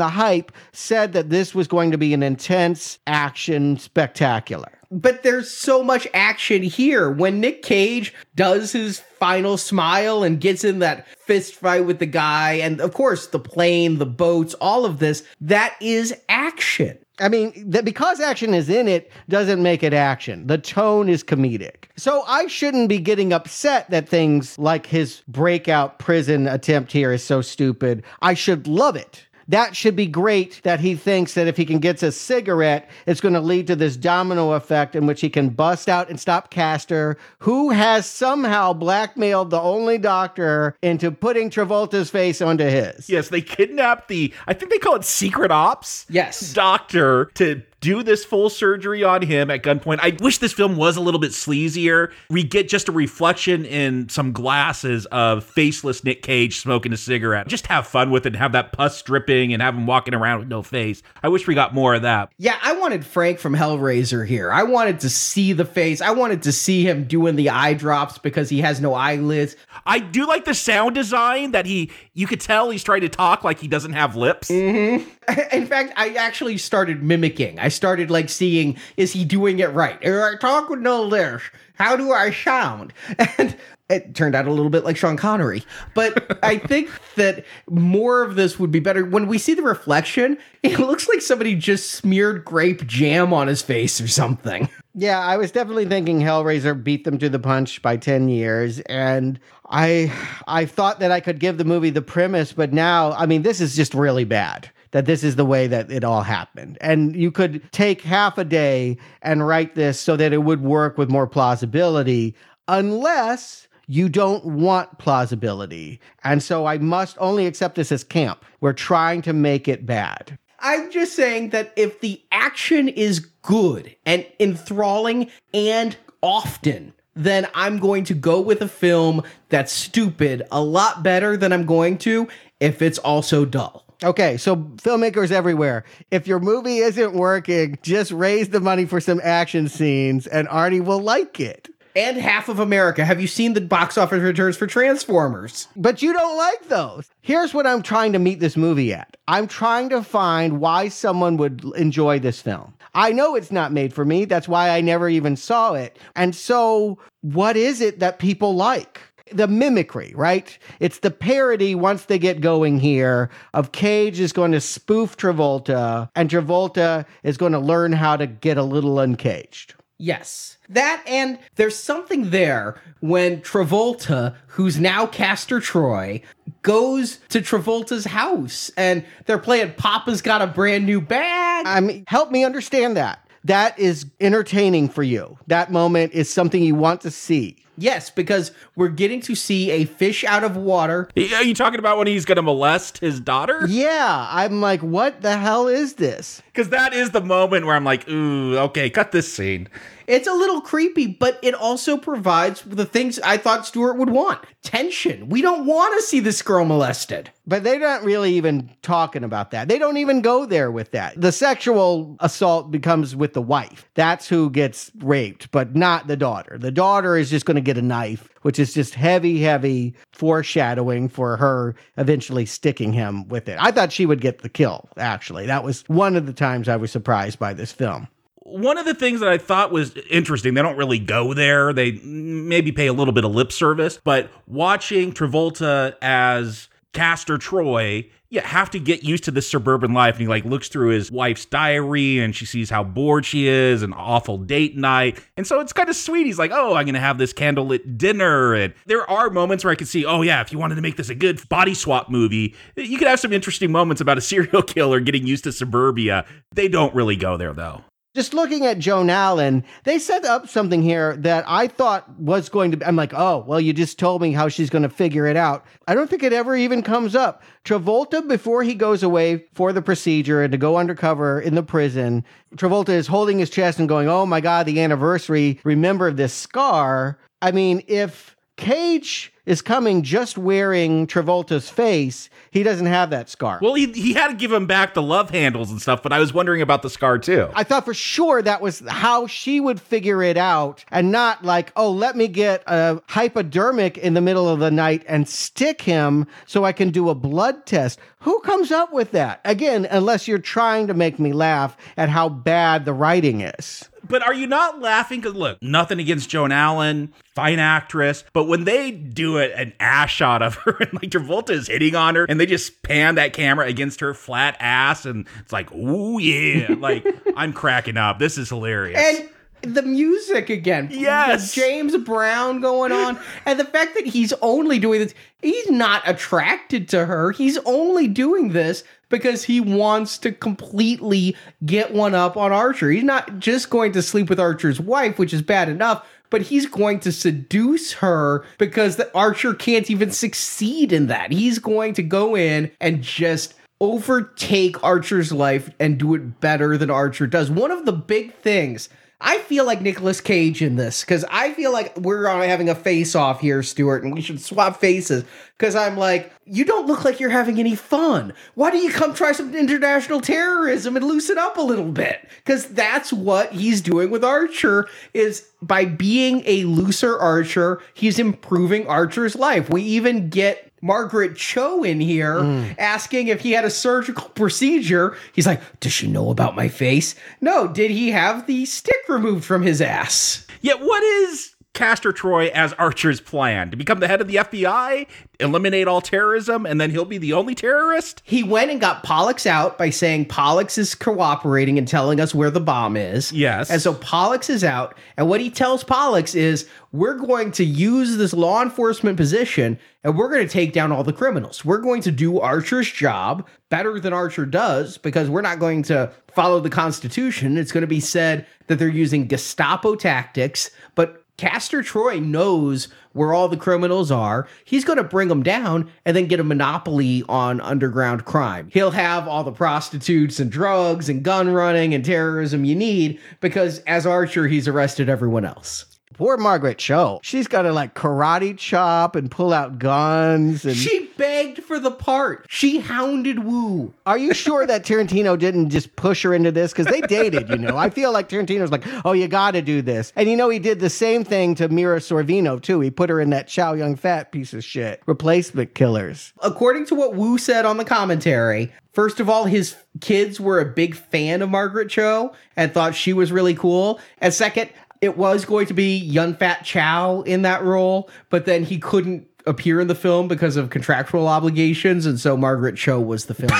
the hype said that this was going to be an intense action spectacular. But there's so much action here. When Nick Cage does his final smile and gets in that fist fight with the guy, and of course, the plane, the boats, all of this, that is action. I mean, that because action is in it doesn't make it action. The tone is comedic. So I shouldn't be getting upset that things like his breakout prison attempt here is so stupid. I should love it. That should be great that he thinks that if he can get a cigarette, it's going to lead to this domino effect in which he can bust out and stop Castor, who has somehow blackmailed the only doctor into putting Travolta's face onto his. Yes, they kidnapped the, I think they call it secret ops. Yes. Doctor to do this full surgery on him at gunpoint. I wish this film was a little bit sleazier. We get just a reflection in some glasses of faceless Nick Cage smoking a cigarette. Just have fun with it and have that pus dripping and have him walking around with no face. I wish we got more of that. Yeah, I wanted Frank from Hellraiser here. I wanted to see the face. I wanted to see him doing the eye drops because he has no eyelids. I do like the sound design that he, you could tell he's trying to talk like he doesn't have lips. Mm-hmm. In fact, I actually started mimicking. I started like seeing, is he doing it right? Or I talk with no lips. How do I sound? And it turned out a little bit like Sean Connery. But I think that more of this would be better. When we see the reflection, it looks like somebody just smeared grape jam on his face or something. Yeah, I was definitely thinking Hellraiser beat them to the punch by 10 years and I I thought that I could give the movie the premise, but now, I mean, this is just really bad. That this is the way that it all happened. And you could take half a day and write this so that it would work with more plausibility, unless you don't want plausibility. And so I must only accept this as camp. We're trying to make it bad. I'm just saying that if the action is good and enthralling and often, then I'm going to go with a film that's stupid a lot better than I'm going to if it's also dull. Okay, so filmmakers everywhere, if your movie isn't working, just raise the money for some action scenes and Artie will like it. And half of America. Have you seen the box office returns for Transformers? But you don't like those. Here's what I'm trying to meet this movie at I'm trying to find why someone would enjoy this film. I know it's not made for me. That's why I never even saw it. And so, what is it that people like? The mimicry, right? It's the parody once they get going here of Cage is going to spoof Travolta, and Travolta is going to learn how to get a little uncaged. Yes. That and there's something there when Travolta, who's now Castor Troy, goes to Travolta's house and they're playing Papa's Got a Brand New Bag. I mean, help me understand that. That is entertaining for you. That moment is something you want to see. yes, because we're getting to see a fish out of water. Are you talking about when he's going to molest his daughter? Yeah, I'm like, what the hell is this? Because that is the moment where I'm like, ooh, okay, cut this scene. It's a little creepy, but it also provides the things I thought Stuart would want tension. We don't want to see this girl molested. But they're not really even talking about that. They don't even go there with that. The sexual assault becomes with the wife. That's who gets raped, but not the daughter. The daughter is just going to get a knife, which is just heavy, heavy foreshadowing for her eventually sticking him with it. I thought she would get the kill, actually. That was one of the times I was surprised by this film. One of the things that I thought was interesting, they don't really go there. They maybe pay a little bit of lip service, but watching Travolta as Castor Troy, you have to get used to this suburban life. And he like looks through his wife's diary and she sees how bored she is, an awful date night. And so it's kind of sweet. He's like, oh, I'm going to have this candlelit dinner. And there are moments where I could see, oh, yeah, if you wanted to make this a good body swap movie, you could have some interesting moments about a serial killer getting used to suburbia. They don't really go there, though. Just looking at Joan Allen, they set up something here that I thought was going to be. I'm like, oh, well, you just told me how she's going to figure it out. I don't think it ever even comes up. Travolta, before he goes away for the procedure and to go undercover in the prison, Travolta is holding his chest and going, oh my God, the anniversary. Remember this scar. I mean, if Cage is coming just wearing Travolta's face, he doesn't have that scar. Well, he, he had to give him back the love handles and stuff, but I was wondering about the scar too. I thought for sure that was how she would figure it out and not like, oh, let me get a hypodermic in the middle of the night and stick him so I can do a blood test. Who comes up with that? Again, unless you're trying to make me laugh at how bad the writing is. But are you not laughing? Because look, nothing against Joan Allen, fine actress, but when they do it, an ass shot of her and like Travolta is hitting on her, and they just pan that camera against her flat ass, and it's like, ooh yeah, like I'm cracking up. This is hilarious. And the music again. Yes. James Brown going on. and the fact that he's only doing this, he's not attracted to her. He's only doing this because he wants to completely get one up on Archer. He's not just going to sleep with Archer's wife, which is bad enough. But he's going to seduce her because the Archer can't even succeed in that. He's going to go in and just overtake Archer's life and do it better than Archer does. One of the big things I feel like Nicolas Cage in this because I feel like we're having a face off here, Stuart, and we should swap faces. Because I'm like, you don't look like you're having any fun. Why don't you come try some international terrorism and loosen up a little bit? Because that's what he's doing with Archer. Is by being a looser Archer, he's improving Archer's life. We even get Margaret Cho in here mm. asking if he had a surgical procedure. He's like, Does she know about my face? No, did he have the stick removed from his ass? Yet, what is Castor Troy as Archer's plan? To become the head of the FBI, eliminate all terrorism, and then he'll be the only terrorist? He went and got Pollux out by saying Pollux is cooperating and telling us where the bomb is. Yes. And so Pollux is out. And what he tells Pollux is we're going to use this law enforcement position and we're going to take down all the criminals. We're going to do Archer's job better than Archer does because we're not going to follow the Constitution. It's going to be said that they're using Gestapo tactics, but Castor Troy knows where all the criminals are. He's going to bring them down and then get a monopoly on underground crime. He'll have all the prostitutes and drugs and gun running and terrorism you need because as Archer, he's arrested everyone else. Poor Margaret Cho. She's got to like karate chop and pull out guns. And She begged for the part. She hounded Woo. are you sure that Tarantino didn't just push her into this? Because they dated, you know. I feel like Tarantino's like, oh, you got to do this. And you know, he did the same thing to Mira Sorvino too. He put her in that Chow Yun Fat piece of shit. Replacement killers. According to what Woo said on the commentary, first of all, his kids were a big fan of Margaret Cho and thought she was really cool. And second, it was going to be Yun Fat Chow in that role, but then he couldn't appear in the film because of contractual obligations, and so Margaret Cho was the film.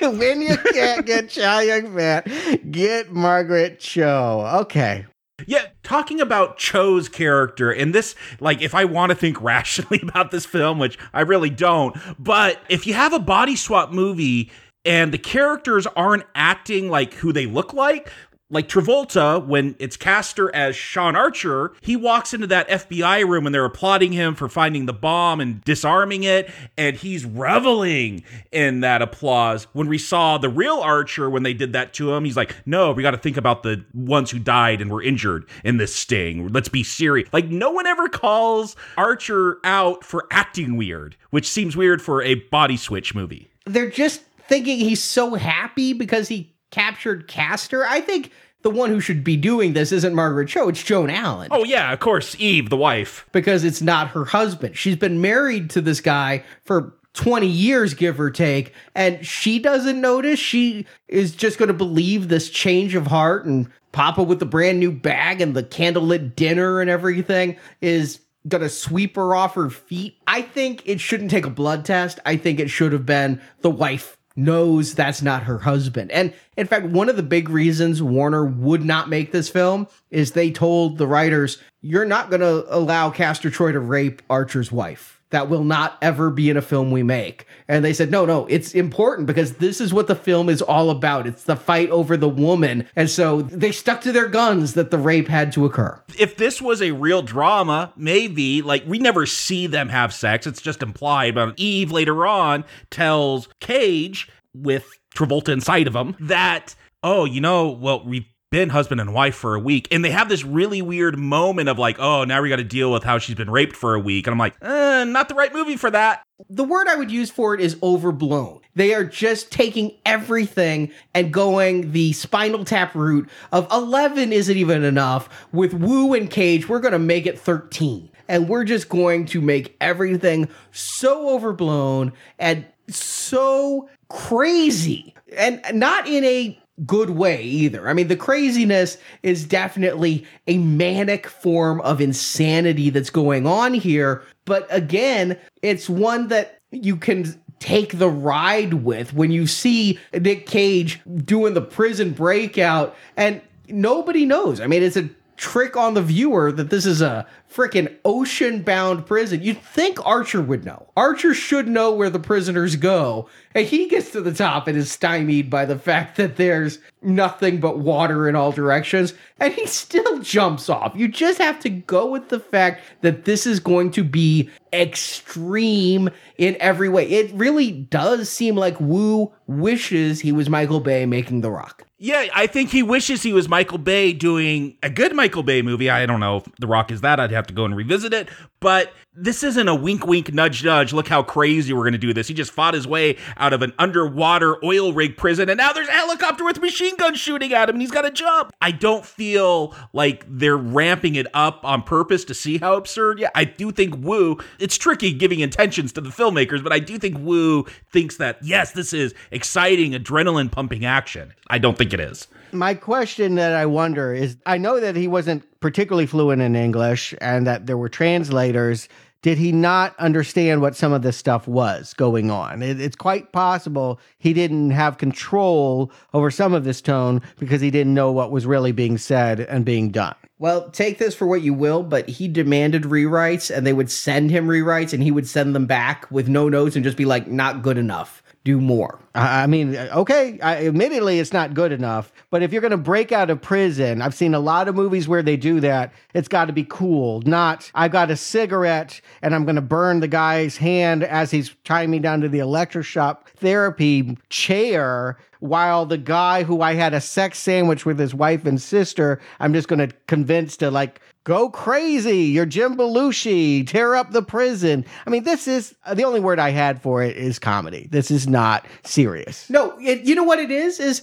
when you can't get Chow Yun Fat, get Margaret Cho. Okay. Yeah, talking about Cho's character, and this, like, if I want to think rationally about this film, which I really don't, but if you have a body swap movie and the characters aren't acting like who they look like, like Travolta, when it's Castor as Sean Archer, he walks into that FBI room and they're applauding him for finding the bomb and disarming it, and he's reveling in that applause. When we saw the real Archer, when they did that to him, he's like, No, we got to think about the ones who died and were injured in this sting. Let's be serious. Like, no one ever calls Archer out for acting weird, which seems weird for a body switch movie. They're just thinking he's so happy because he captured Castor. I think the one who should be doing this isn't Margaret Cho, it's Joan Allen. Oh, yeah, of course, Eve, the wife. Because it's not her husband. She's been married to this guy for 20 years, give or take, and she doesn't notice. She is just going to believe this change of heart and Papa with the brand new bag and the candlelit dinner and everything is gonna sweep her off her feet. I think it shouldn't take a blood test. I think it should have been the wife knows that's not her husband. And in fact, one of the big reasons Warner would not make this film is they told the writers, you're not going to allow Castor Troy to rape Archer's wife. That will not ever be in a film we make. And they said, no, no, it's important because this is what the film is all about. It's the fight over the woman. And so they stuck to their guns that the rape had to occur. If this was a real drama, maybe, like, we never see them have sex. It's just implied. But Eve later on tells Cage with Travolta inside of him that, oh, you know, well, we been husband and wife for a week and they have this really weird moment of like oh now we got to deal with how she's been raped for a week and i'm like eh, not the right movie for that. The word i would use for it is overblown. They are just taking everything and going the spinal tap route of 11 isn't even enough. With woo and cage we're going to make it 13 and we're just going to make everything so overblown and so crazy. And not in a good way either. I mean, the craziness is definitely a manic form of insanity that's going on here. But again, it's one that you can take the ride with when you see Nick Cage doing the prison breakout and nobody knows. I mean, it's a trick on the viewer that this is a freaking ocean bound prison. You'd think Archer would know. Archer should know where the prisoners go. And he gets to the top and is stymied by the fact that there's nothing but water in all directions. And he still jumps off. You just have to go with the fact that this is going to be extreme in every way. It really does seem like Woo wishes he was Michael Bay making The Rock. Yeah, I think he wishes he was Michael Bay doing a good Michael Bay movie. I don't know if The Rock is that. I'd have to go and revisit it. But this isn't a wink, wink, nudge, nudge. Look how crazy we're going to do this. He just fought his way out of an underwater oil rig prison, and now there's a helicopter with machine guns shooting at him, and he's got to jump. I don't feel like they're ramping it up on purpose to see how absurd. Yeah, I do think Woo, it's tricky giving intentions to the filmmakers, but I do think Woo thinks that, yes, this is exciting, adrenaline pumping action. I don't think it is. My question that I wonder is I know that he wasn't particularly fluent in English and that there were translators. Did he not understand what some of this stuff was going on? It, it's quite possible he didn't have control over some of this tone because he didn't know what was really being said and being done. Well, take this for what you will, but he demanded rewrites and they would send him rewrites and he would send them back with no notes and just be like, not good enough. Do more. I mean, okay, I, admittedly, it's not good enough. But if you're going to break out of prison, I've seen a lot of movies where they do that. It's got to be cool, not I've got a cigarette and I'm going to burn the guy's hand as he's tying me down to the electroshock therapy chair while the guy who I had a sex sandwich with his wife and sister, I'm just going to convince to like go crazy. You're Jim Belushi. Tear up the prison. I mean, this is uh, the only word I had for it is comedy. This is not serious. No, it, you know what it is? Is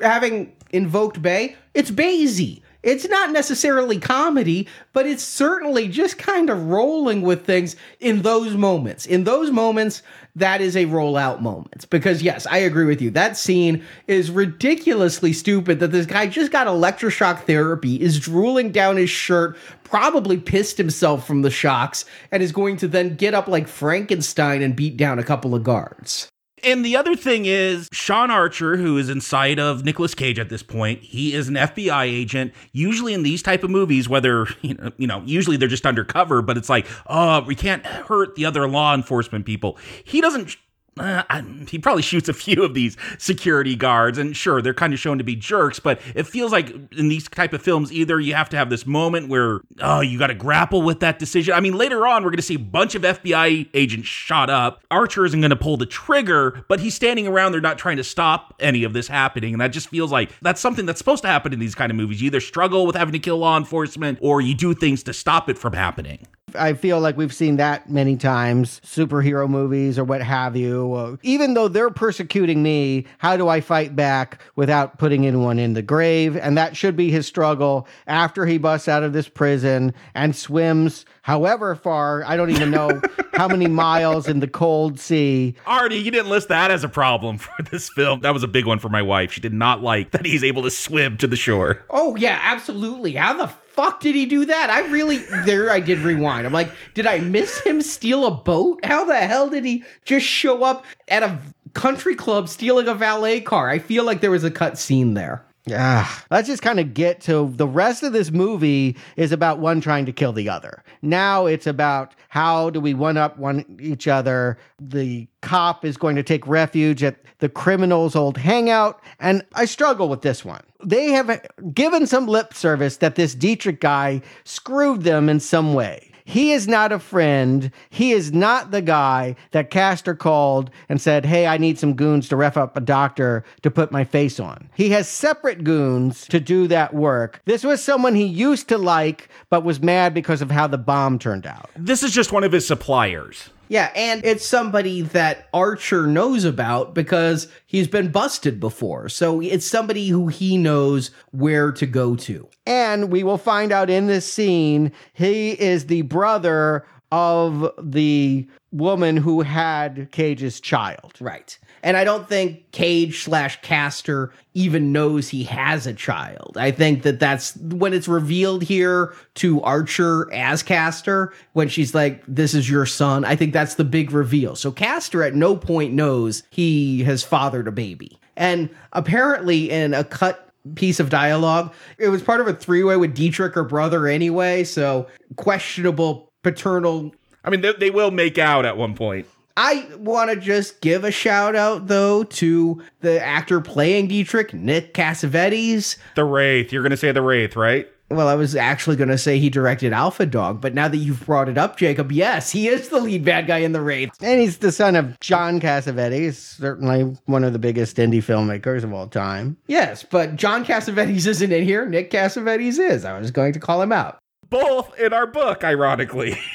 having invoked Bay, it's Baysy. It's not necessarily comedy, but it's certainly just kind of rolling with things in those moments. In those moments, that is a rollout moment. Because, yes, I agree with you. That scene is ridiculously stupid that this guy just got electroshock therapy, is drooling down his shirt, probably pissed himself from the shocks, and is going to then get up like Frankenstein and beat down a couple of guards. And the other thing is, Sean Archer, who is inside of Nicolas Cage at this point, he is an FBI agent. Usually in these type of movies, whether you know, you know, usually they're just undercover, but it's like, oh, we can't hurt the other law enforcement people. He doesn't uh, I, he probably shoots a few of these security guards and sure they're kind of shown to be jerks but it feels like in these type of films either you have to have this moment where oh you got to grapple with that decision. I mean later on we're going to see a bunch of fbi agents shot up. Archer isn't going to pull the trigger but he's standing around they're not trying to stop any of this happening and that just feels like that's something that's supposed to happen in these kind of movies. You either struggle with having to kill law enforcement or you do things to stop it from happening I feel like we've seen that many times, superhero movies or what have you. Uh, even though they're persecuting me, how do I fight back without putting anyone in the grave? And that should be his struggle after he busts out of this prison and swims however far. I don't even know how many miles in the cold sea. Artie, you didn't list that as a problem for this film. That was a big one for my wife. She did not like that he's able to swim to the shore. Oh yeah, absolutely. How the fuck did he do that? I really there I did rewind. I'm like, did I miss him steal a boat? How the hell did he just show up at a country club stealing a valet car? I feel like there was a cut scene there. Yeah, let's just kind of get to the rest of this movie is about one trying to kill the other. Now it's about how do we one up one each other. The cop is going to take refuge at the criminal's old hangout, and I struggle with this one. They have given some lip service that this Dietrich guy screwed them in some way. He is not a friend. He is not the guy that Castor called and said, Hey, I need some goons to ref up a doctor to put my face on. He has separate goons to do that work. This was someone he used to like, but was mad because of how the bomb turned out. This is just one of his suppliers. Yeah, and it's somebody that Archer knows about because he's been busted before. So it's somebody who he knows where to go to. And we will find out in this scene, he is the brother of the woman who had Cage's child. Right. And I don't think Cage slash Castor even knows he has a child. I think that that's when it's revealed here to Archer as Castor, when she's like, This is your son. I think that's the big reveal. So Castor at no point knows he has fathered a baby. And apparently, in a cut piece of dialogue, it was part of a three way with Dietrich, her brother, anyway. So questionable paternal I mean, they, they will make out at one point. I want to just give a shout out though to the actor playing Dietrich, Nick Cassavetes. The Wraith. You're going to say The Wraith, right? Well, I was actually going to say he directed Alpha Dog, but now that you've brought it up, Jacob, yes, he is the lead bad guy in The Wraith. And he's the son of John Cassavetes, certainly one of the biggest indie filmmakers of all time. Yes, but John Cassavetes isn't in here. Nick Cassavetes is. I was going to call him out. Both in our book, ironically.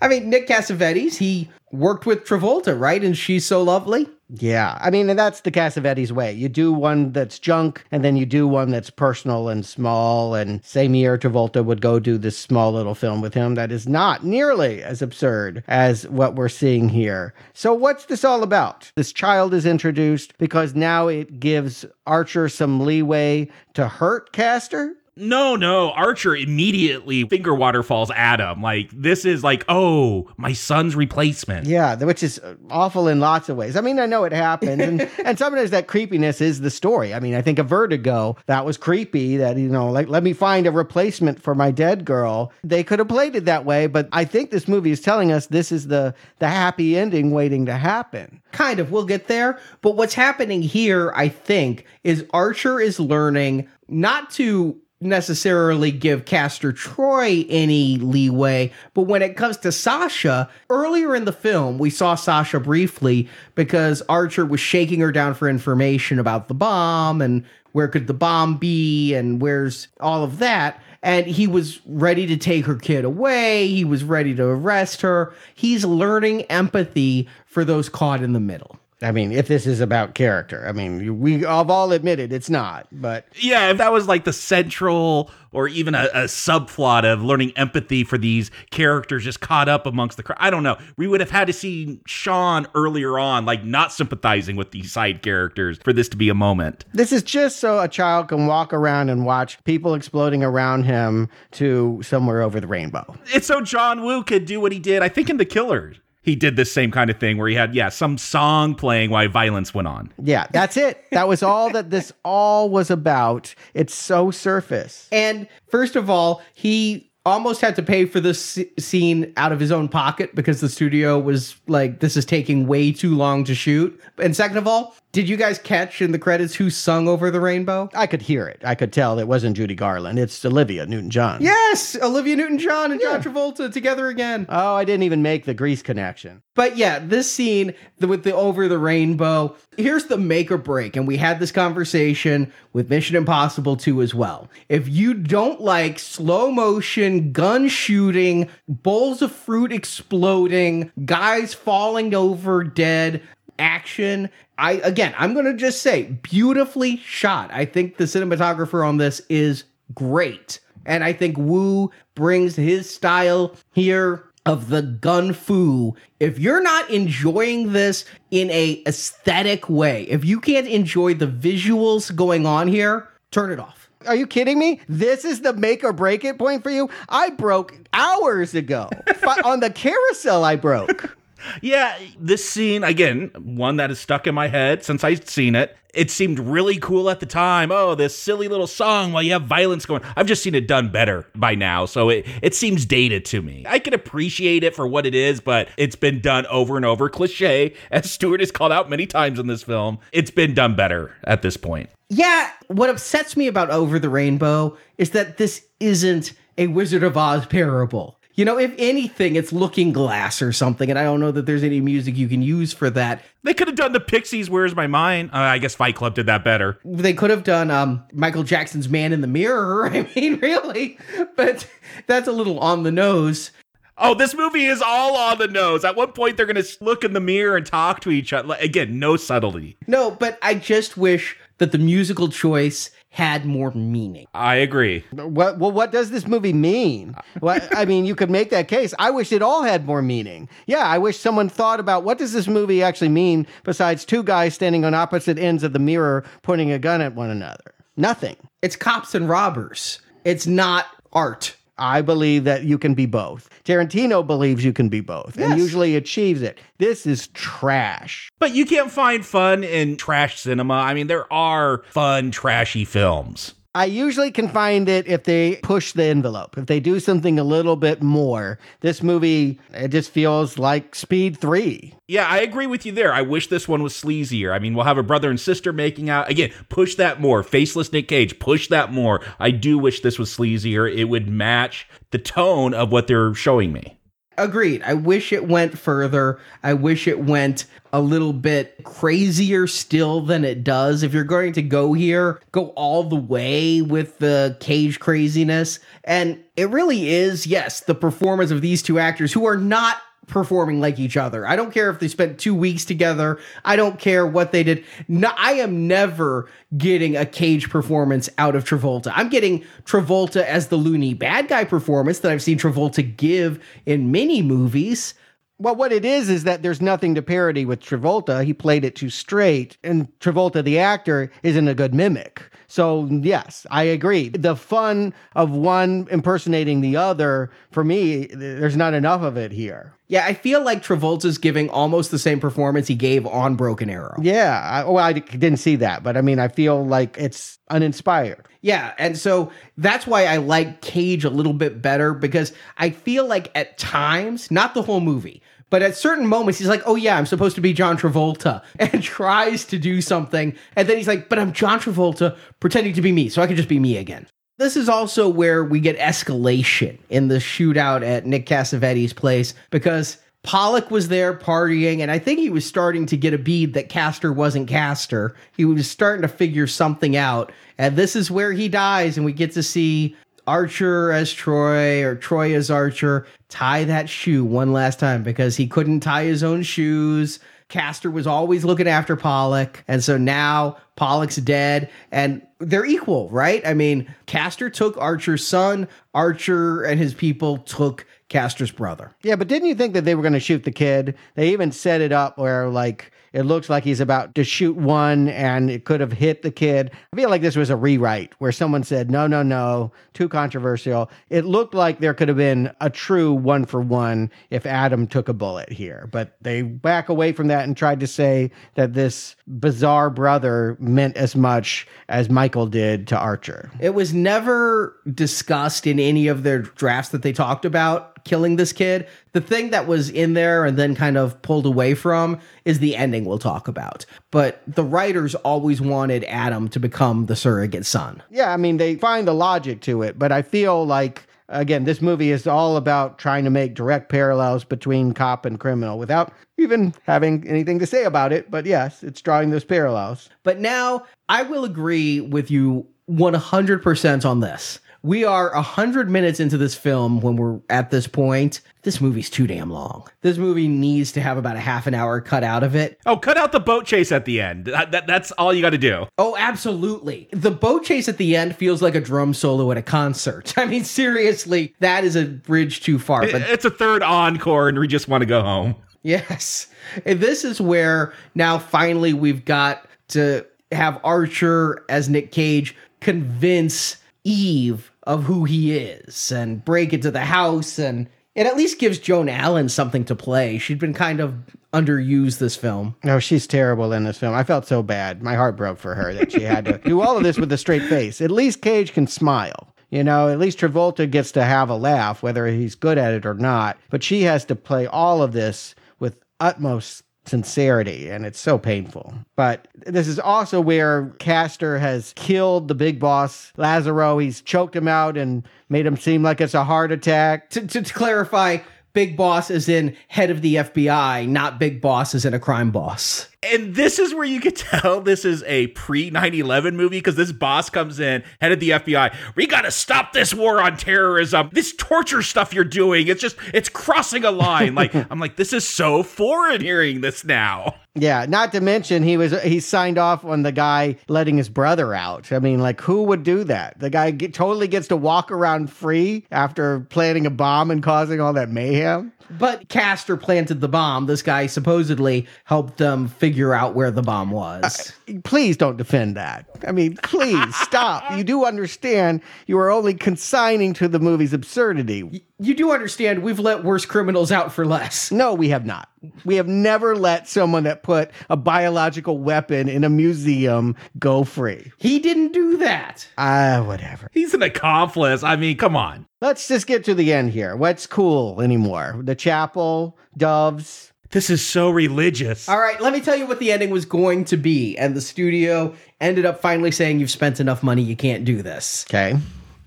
I mean, Nick Cassavetes, he worked with Travolta, right? And she's so lovely. Yeah, I mean, and that's the Cassavetes way. You do one that's junk, and then you do one that's personal and small. And same year, Travolta would go do this small little film with him that is not nearly as absurd as what we're seeing here. So, what's this all about? This child is introduced because now it gives Archer some leeway to hurt Castor. No, no. Archer immediately finger waterfalls at him. Like, this is like, oh, my son's replacement. Yeah, which is uh, awful in lots of ways. I mean, I know it happens. And, and sometimes that creepiness is the story. I mean, I think a Vertigo, that was creepy that, you know, like, let me find a replacement for my dead girl. They could have played it that way, but I think this movie is telling us this is the, the happy ending waiting to happen. Kind of, we'll get there. But what's happening here, I think, is Archer is learning not to necessarily give Castor Troy any leeway, but when it comes to Sasha, earlier in the film, we saw Sasha briefly because Archer was shaking her down for information about the bomb and where could the bomb be and where's all of that. And he was ready to take her kid away. He was ready to arrest her. He's learning empathy for those caught in the middle. I mean, if this is about character, I mean, we have all admitted it's not, but yeah, if that was like the central or even a, a subplot of learning empathy for these characters just caught up amongst the crowd, I don't know. We would have had to see Sean earlier on, like not sympathizing with these side characters for this to be a moment. This is just so a child can walk around and watch people exploding around him to somewhere over the rainbow. It's so John Woo could do what he did, I think, in The Killers he did this same kind of thing where he had, yeah, some song playing while violence went on. Yeah, that's it. That was all that this all was about. It's so surface. And first of all, he almost had to pay for this scene out of his own pocket because the studio was like, this is taking way too long to shoot. And second of all, did you guys catch in the credits who sung over the rainbow? I could hear it. I could tell it wasn't Judy Garland. It's Olivia Newton John. Yes, Olivia Newton John and John Travolta together again. Oh, I didn't even make the Grease connection. But yeah, this scene the, with the over the rainbow, here's the make or break. And we had this conversation with Mission Impossible 2 as well. If you don't like slow motion, gun shooting, bowls of fruit exploding, guys falling over dead, action. I again, I'm going to just say beautifully shot. I think the cinematographer on this is great. And I think Woo brings his style here of the gun fu. If you're not enjoying this in a aesthetic way, if you can't enjoy the visuals going on here, turn it off. Are you kidding me? This is the make or break it point for you? I broke hours ago. On the carousel, I broke. Yeah, this scene, again, one that is stuck in my head since I've seen it. It seemed really cool at the time. Oh, this silly little song while you have violence going. I've just seen it done better by now, so it, it seems dated to me. I can appreciate it for what it is, but it's been done over and over. Cliche, as Stuart has called out many times in this film. It's been done better at this point. Yeah, what upsets me about Over the Rainbow is that this isn't a Wizard of Oz parable. You know, if anything, it's Looking Glass or something, and I don't know that there's any music you can use for that. They could have done the Pixies, Where's My Mind? Uh, I guess Fight Club did that better. They could have done um, Michael Jackson's Man in the Mirror. I mean, really, but that's a little on the nose. Oh, this movie is all on the nose. At one point, they're going to look in the mirror and talk to each other. Again, no subtlety. No, but I just wish that the musical choice had more meaning. I agree. What, well, what does this movie mean? What, I mean, you could make that case. I wish it all had more meaning. Yeah, I wish someone thought about what does this movie actually mean besides two guys standing on opposite ends of the mirror pointing a gun at one another. Nothing. It's cops and robbers. It's not art. I believe that you can be both. Tarantino believes you can be both and usually achieves it. This is trash. But you can't find fun in trash cinema. I mean, there are fun, trashy films. I usually can find it if they push the envelope, if they do something a little bit more. This movie, it just feels like Speed 3. Yeah, I agree with you there. I wish this one was sleazier. I mean, we'll have a brother and sister making out. Again, push that more. Faceless Nick Cage, push that more. I do wish this was sleazier. It would match the tone of what they're showing me. Agreed. I wish it went further. I wish it went a little bit crazier still than it does. If you're going to go here, go all the way with the cage craziness. And it really is, yes, the performance of these two actors who are not performing like each other. I don't care if they spent two weeks together. I don't care what they did. No, I am never getting a cage performance out of Travolta. I'm getting Travolta as the loony bad guy performance that I've seen Travolta give in many movies. Well, what it is is that there's nothing to parody with Travolta. He played it too straight, and Travolta, the actor, isn't a good mimic. So, yes, I agree. The fun of one impersonating the other, for me, there's not enough of it here. Yeah, I feel like Travolta's giving almost the same performance he gave on Broken Arrow. Yeah, I, well, I didn't see that, but I mean, I feel like it's uninspired. Yeah, and so that's why I like Cage a little bit better because I feel like at times, not the whole movie, but at certain moments, he's like, oh yeah, I'm supposed to be John Travolta, and tries to do something. And then he's like, but I'm John Travolta pretending to be me, so I can just be me again. This is also where we get escalation in the shootout at Nick Cassavetes' place because Pollux was there partying, and I think he was starting to get a bead that Castor wasn't Castor. He was starting to figure something out, and this is where he dies, and we get to see Archer as Troy or Troy as Archer tie that shoe one last time because he couldn't tie his own shoes. Castor was always looking after Pollux, and so now Pollux's dead, and they're equal, right? I mean, Castor took Archer's son, Archer and his people took Castor's brother. Yeah, but didn't you think that they were going to shoot the kid? They even set it up where, like, It looks like he's about to shoot one and it could have hit the kid. I feel like this was a rewrite where someone said, no, no, no, too controversial. It looked like there could have been a true one for one if Adam took a bullet here, but they back away from that and tried to say that this bizarre brother meant as much as Michael did to Archer. It was never discussed in any of their drafts that they talked about killing this kid. The thing that was in there and then kind of pulled away from is the ending we'll talk about. But the writers always wanted Adam to become the surrogate son. Yeah, I mean, they find the logic to it, but I feel like, again, this movie is all about trying to make direct parallels between cop and criminal without even having anything to say about it. But yes, it's drawing those parallels. But now I will agree with you 100% on this. We are 100 minutes into this film when we're at this point. This movie's too damn long. This movie needs to have about a half an hour cut out of it. Oh, cut out the boat chase at the end. That, that- that's all you got to do. Oh, absolutely. The boat chase at the end feels like a drum solo at a concert. I mean, seriously, that is a bridge too far. But It's a third encore, and we just want to go home. Yes. And this is where now finally we've got to have Archer as Nick Cage convince Eve of who he is and break into the house and it at least gives Joan Allen something to play. She'd been kind of underused this film. No, she's terrible in this film. I felt so bad. My heart broke for her that she had to do all of this with a straight face. At least Cage can smile. You know, at least Travolta gets to have a laugh, whether he's good at it or not. But she has to play all of this with utmost sincerity, and it's so painful. But this is also where Castor has killed the big boss, Lazarro. He's choked him out and made him seem like it's a heart attack. To, to, to clarify, Big Boss is in head of the FBI, not Big Boss is in a crime boss. And this is where you could tell this is a pre 9 11 movie because this boss comes in, head of the FBI. We got to stop this war on terrorism. This torture stuff you're doing, it's just, it's crossing a line. like, I'm like, this is so foreign hearing this now. Yeah, not to mention he was he signed off on the guy letting his brother out. I mean, like who would do that? The guy get, totally gets to walk around free after planting a bomb and causing all that mayhem. But Castor planted the bomb. This guy supposedly helped them figure out where the bomb was. Please don't defend that. I mean, please stop. You do understand you are only consigning to the movie's absurdity. you do understand we've let worse criminals out for less. No, we have not. We have never let someone that put a biological weapon in a museum go free. He didn't do that. Ah, whatever. He's an accomplice. I mean, come on. Let's just get to the end here. What's cool anymore? The chapel, doves. This is so religious. All right, let me tell you what the ending was going to be. And the studio ended up finally saying, You've spent enough money, you can't do this. Okay.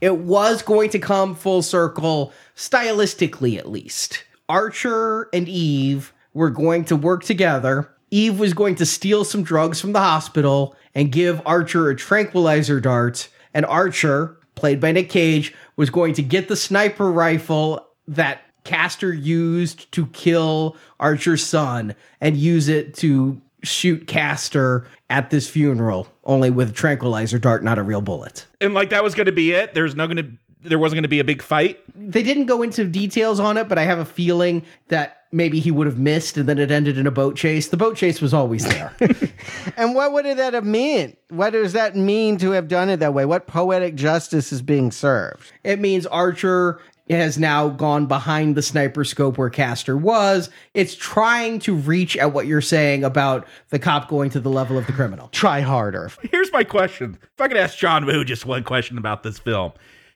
It was going to come full circle, stylistically at least. Archer and Eve were going to work together. Eve was going to steal some drugs from the hospital and give Archer a tranquilizer dart. And Archer, played by Nick Cage, was going to get the sniper rifle that Castor used to kill Archer's son and use it to shoot Castor at this funeral, only with a tranquilizer dart, not a real bullet. And like, that was going to be it. There's no going to, there wasn't going to be a big fight. they didn't go into details on it, but I have a feeling that maybe he would have missed and then it ended in a boat chase. The boat chase was always there. And what would that have meant? What does that mean to have done it that way? What poetic justice is being served? it means Archer has now gone behind the sniper scope where Castor was. It's trying to reach at what you're saying about the cop going to the level of the criminal. Try harder. Here's my question. If I could ask John Woo just one question about this film.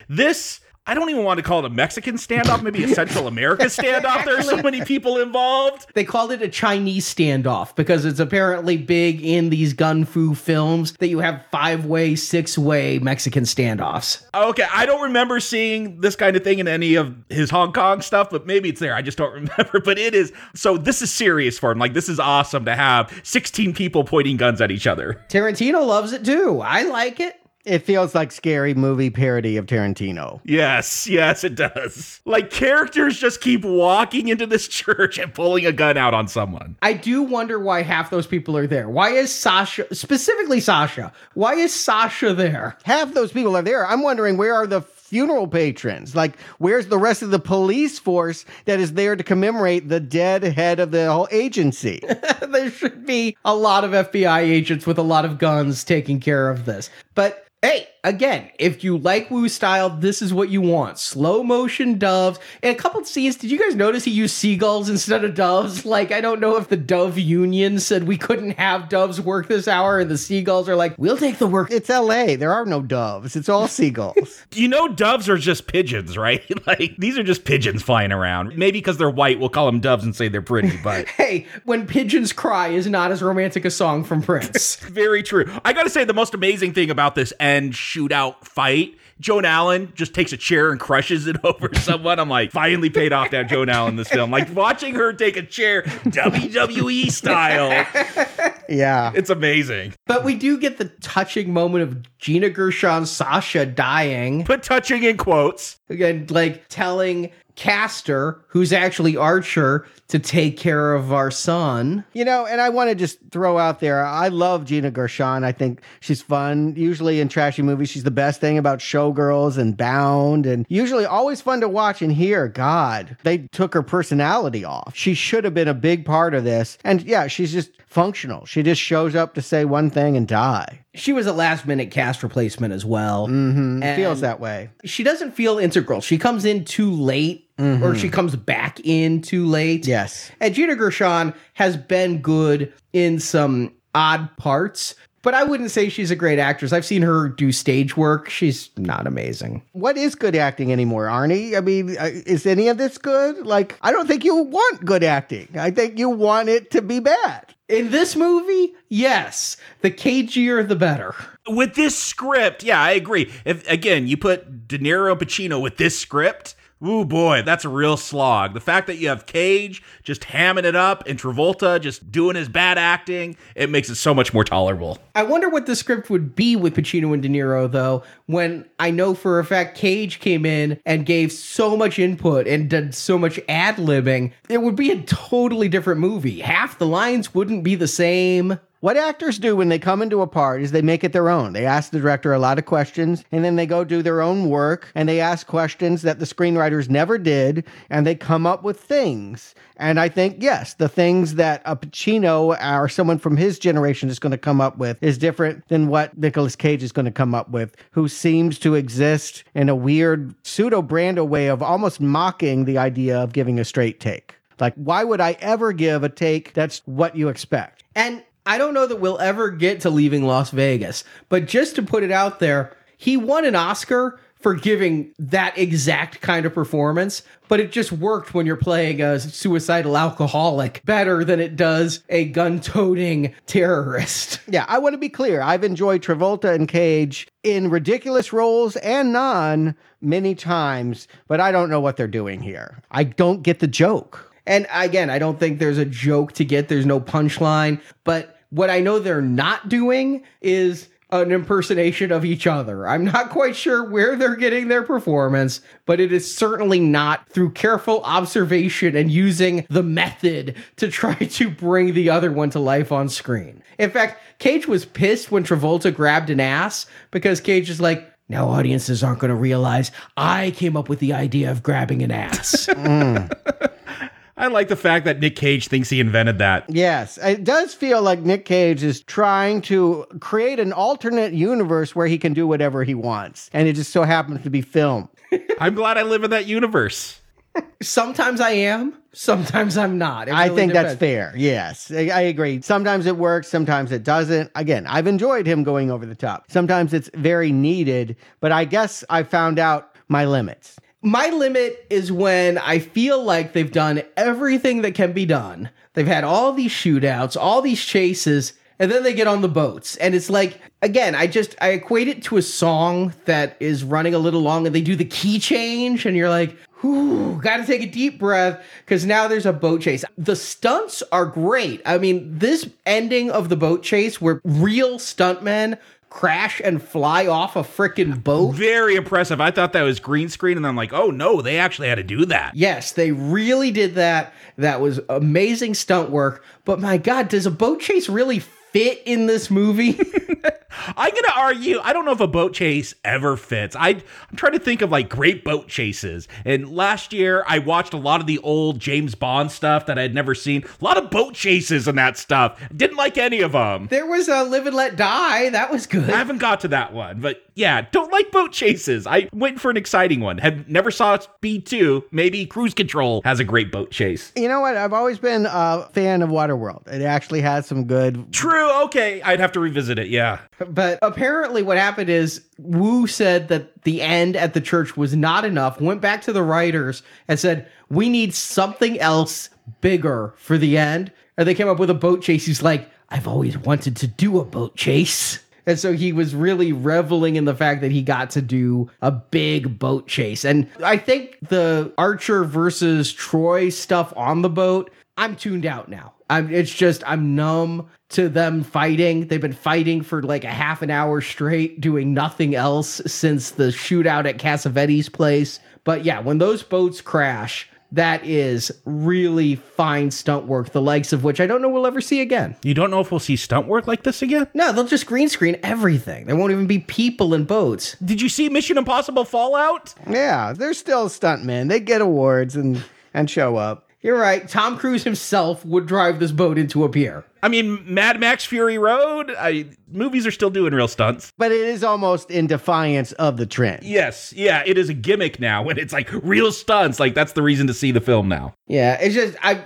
This, I don't even want to call it a Mexican standoff, maybe a Central America standoff. There are so many people involved. They called it a Chinese standoff because it's apparently big in these gun fu films that you have five way, six way Mexican standoffs. Okay, I don't remember seeing this kind of thing in any of his Hong Kong stuff, but maybe it's there. I just don't remember. But it is so this is serious for him. Like this is awesome to have 16 people pointing guns at each other. Tarantino loves it too. I like it. It feels like scary movie parody of Tarantino. Yes, yes, it does. Like characters just keep walking into this church and pulling a gun out on someone. I do wonder why half those people are there. Why is Sasha, specifically Sasha, why is Sasha there? Half those people are there. I'm wondering where are the funeral patrons? Like, where's the rest of the police force that is there to commemorate the dead head of the whole agency? there should be a lot of FBI agents with a lot of guns taking care of this. But hey, again, if you like Woo style, this is what you want. Slow motion doves. And a couple of scenes, did you guys notice he used seagulls instead of doves? Like, I don't know if the Dove Union said we couldn't have doves work this hour, and the seagulls are like, we'll take the work. It's LA. There are no doves. It's all seagulls. You know, doves are just pigeons, right? like these are just pigeons flying around. Maybe because they're white, we'll call them doves and say they're pretty, but Hey, when pigeons cry is not as romantic a song from Prince. very true. I gotta say, the most amazing thing about this end shootout fight. Joan Allen just takes a chair and crushes it over someone. I'm like, finally paid off that Joan Allen this film. Like watching her take a chair, WWE style. yeah. It's amazing. but we do get the touching moment of Gina Gershon Sasha dying. Put touching in quotes. again, like telling Castor, who's actually Archer, to take care of our son. You know, and I want to just throw out there, I love Gina Gershon. I think she's fun. Usually in trashy movies, she's the best thing about Showgirls and Bound, and usually always fun to watch and hear. God, they took her personality off. She should have been a big part of this. And yeah, she's just functional. She just shows up to say one thing and die. She was a last minute cast replacement as well. Mm-hmm. Feels that way. She doesn't feel integral. She comes in too late, or she comes back in too late. Yes. And Gina Gershon has been good in some odd parts, but I wouldn't say she's a great actress. I've seen her do stage work. She's not amazing. What is good acting anymore, Arnie? I mean, uh, is any of this good? Like, I don't think you want good acting. I think you want it to be bad. In this movie, yes, the cagier the better. With this script, yeah, I agree. If again, you put De Niro Pacino with this script, ooh boy, that's a real slog. The fact that you have Cage just hamming it up and Travolta just doing his bad acting, it makes it so much more tolerable. I wonder what the script would be with Pacino and De Niro, though, when I know for a fact Cage came in and gave so much input and did so much ad libbing. It would be a totally different movie. Half the lines wouldn't be the same. What actors do when they come into a part is they make it their own. They ask the director a lot of questions and then they go do their own work and they ask questions that the screenwriters never did and they come up with things. And I think, yes, the things that a Pacino or someone from his generation is going to come up with is different than what Nicolas Cage is going to come up with, who seems to exist in a weird pseudo Brando way of almost mocking the idea of giving a straight take. Like, why would I ever give a take that's what you expect? And I don't know that we'll ever get to leaving Las Vegas, but just to put it out there, he won an Oscar for giving that exact kind of performance, but it just worked when you're playing a suicidal alcoholic better than it does a gun toting terrorist. Yeah, I want to be clear. I've enjoyed Travolta and Cage in ridiculous roles and non many times, but I don't know what they're doing here. I don't get the joke. And again, I don't think there's a joke to get, there's no punchline, but what I know they're not doing is an impersonation of each other. I'm not quite sure where they're getting their performance, but it is certainly not through careful observation and using the method to try to bring the other one to life on screen. In fact, Cage was pissed when Travolta grabbed an ass because Cage is like, now audiences aren't going to realize I came up with the idea of grabbing an ass. Mm. I like the fact that Nick Cage thinks he invented that. Yes, it does feel like Nick Cage is trying to create an alternate universe where he can do whatever he wants, and it just so happens to be film. I'm glad I live in that universe. sometimes I am, sometimes I'm not. It I really think that's fair. Yes, I, I agree. Sometimes it works, sometimes it doesn't. Again, I've enjoyed him going over the top. Sometimes it's very needed, but I guess I found out my limits. My limit is when I feel like they've done everything that can be done. They've had all these shootouts, all these chases, and then they get on the boats. And it's like, again, I just, I equate it to a song that is running a little long and they do the key change and you're like, whew, gotta take a deep breath because now there's a boat chase. The stunts are great. I mean, this ending of the boat chase where real stuntmen crash and fly off a freaking boat. Very impressive. I thought that was green screen, and I'm like, oh no, they actually had to do that. Yes, they really did that. That was amazing stunt work. But my God, does a boat chase really fit in this movie? I'm gonna argue. I don't know if a boat chase ever fits. I I'm trying to think of like great boat chases. And last year I watched a lot of the old James Bond stuff that I had never seen. A lot of boat chases and that stuff. Didn't like any of them. There was a Live and Let Die. That was good. I haven't got to that one, but yeah, don't like boat chases. I went for an exciting one. Had never saw Speed 2. Maybe Cruise Control has a great boat chase. You know what? I've always been a fan of Waterworld. It actually has some good. True. Okay, I'd have to revisit it. Yeah. But apparently, what happened is Woo said that the end at the church was not enough, went back to the writers and said, We need something else bigger for the end. And they came up with a boat chase. He's like, I've always wanted to do a boat chase. And so he was really reveling in the fact that he got to do a big boat chase. And I think the Archer versus Troy stuff on the boat, I'm tuned out now. I'm, it's just, I'm numb to them fighting. They've been fighting for like a half an hour straight, doing nothing else since the shootout at Cassavetes's place. But yeah, when those boats crash, that is really fine stunt work, the likes of which I don't know we'll ever see again. You don't know if we'll see stunt work like this again? No, they'll just green screen everything. There won't even be people in boats. Did you see Mission Impossible Fallout? Yeah, they're still stuntmen. They get awards and and show up. You're right. Tom Cruise himself would drive this boat into a pier. I mean, Mad Max Fury Road. I, movies are still doing real stunts. But it is almost in defiance of the trend. Yes, yeah, it is a gimmick now, and it's like real stunts. Like that's the reason to see the film now. Yeah, it's just I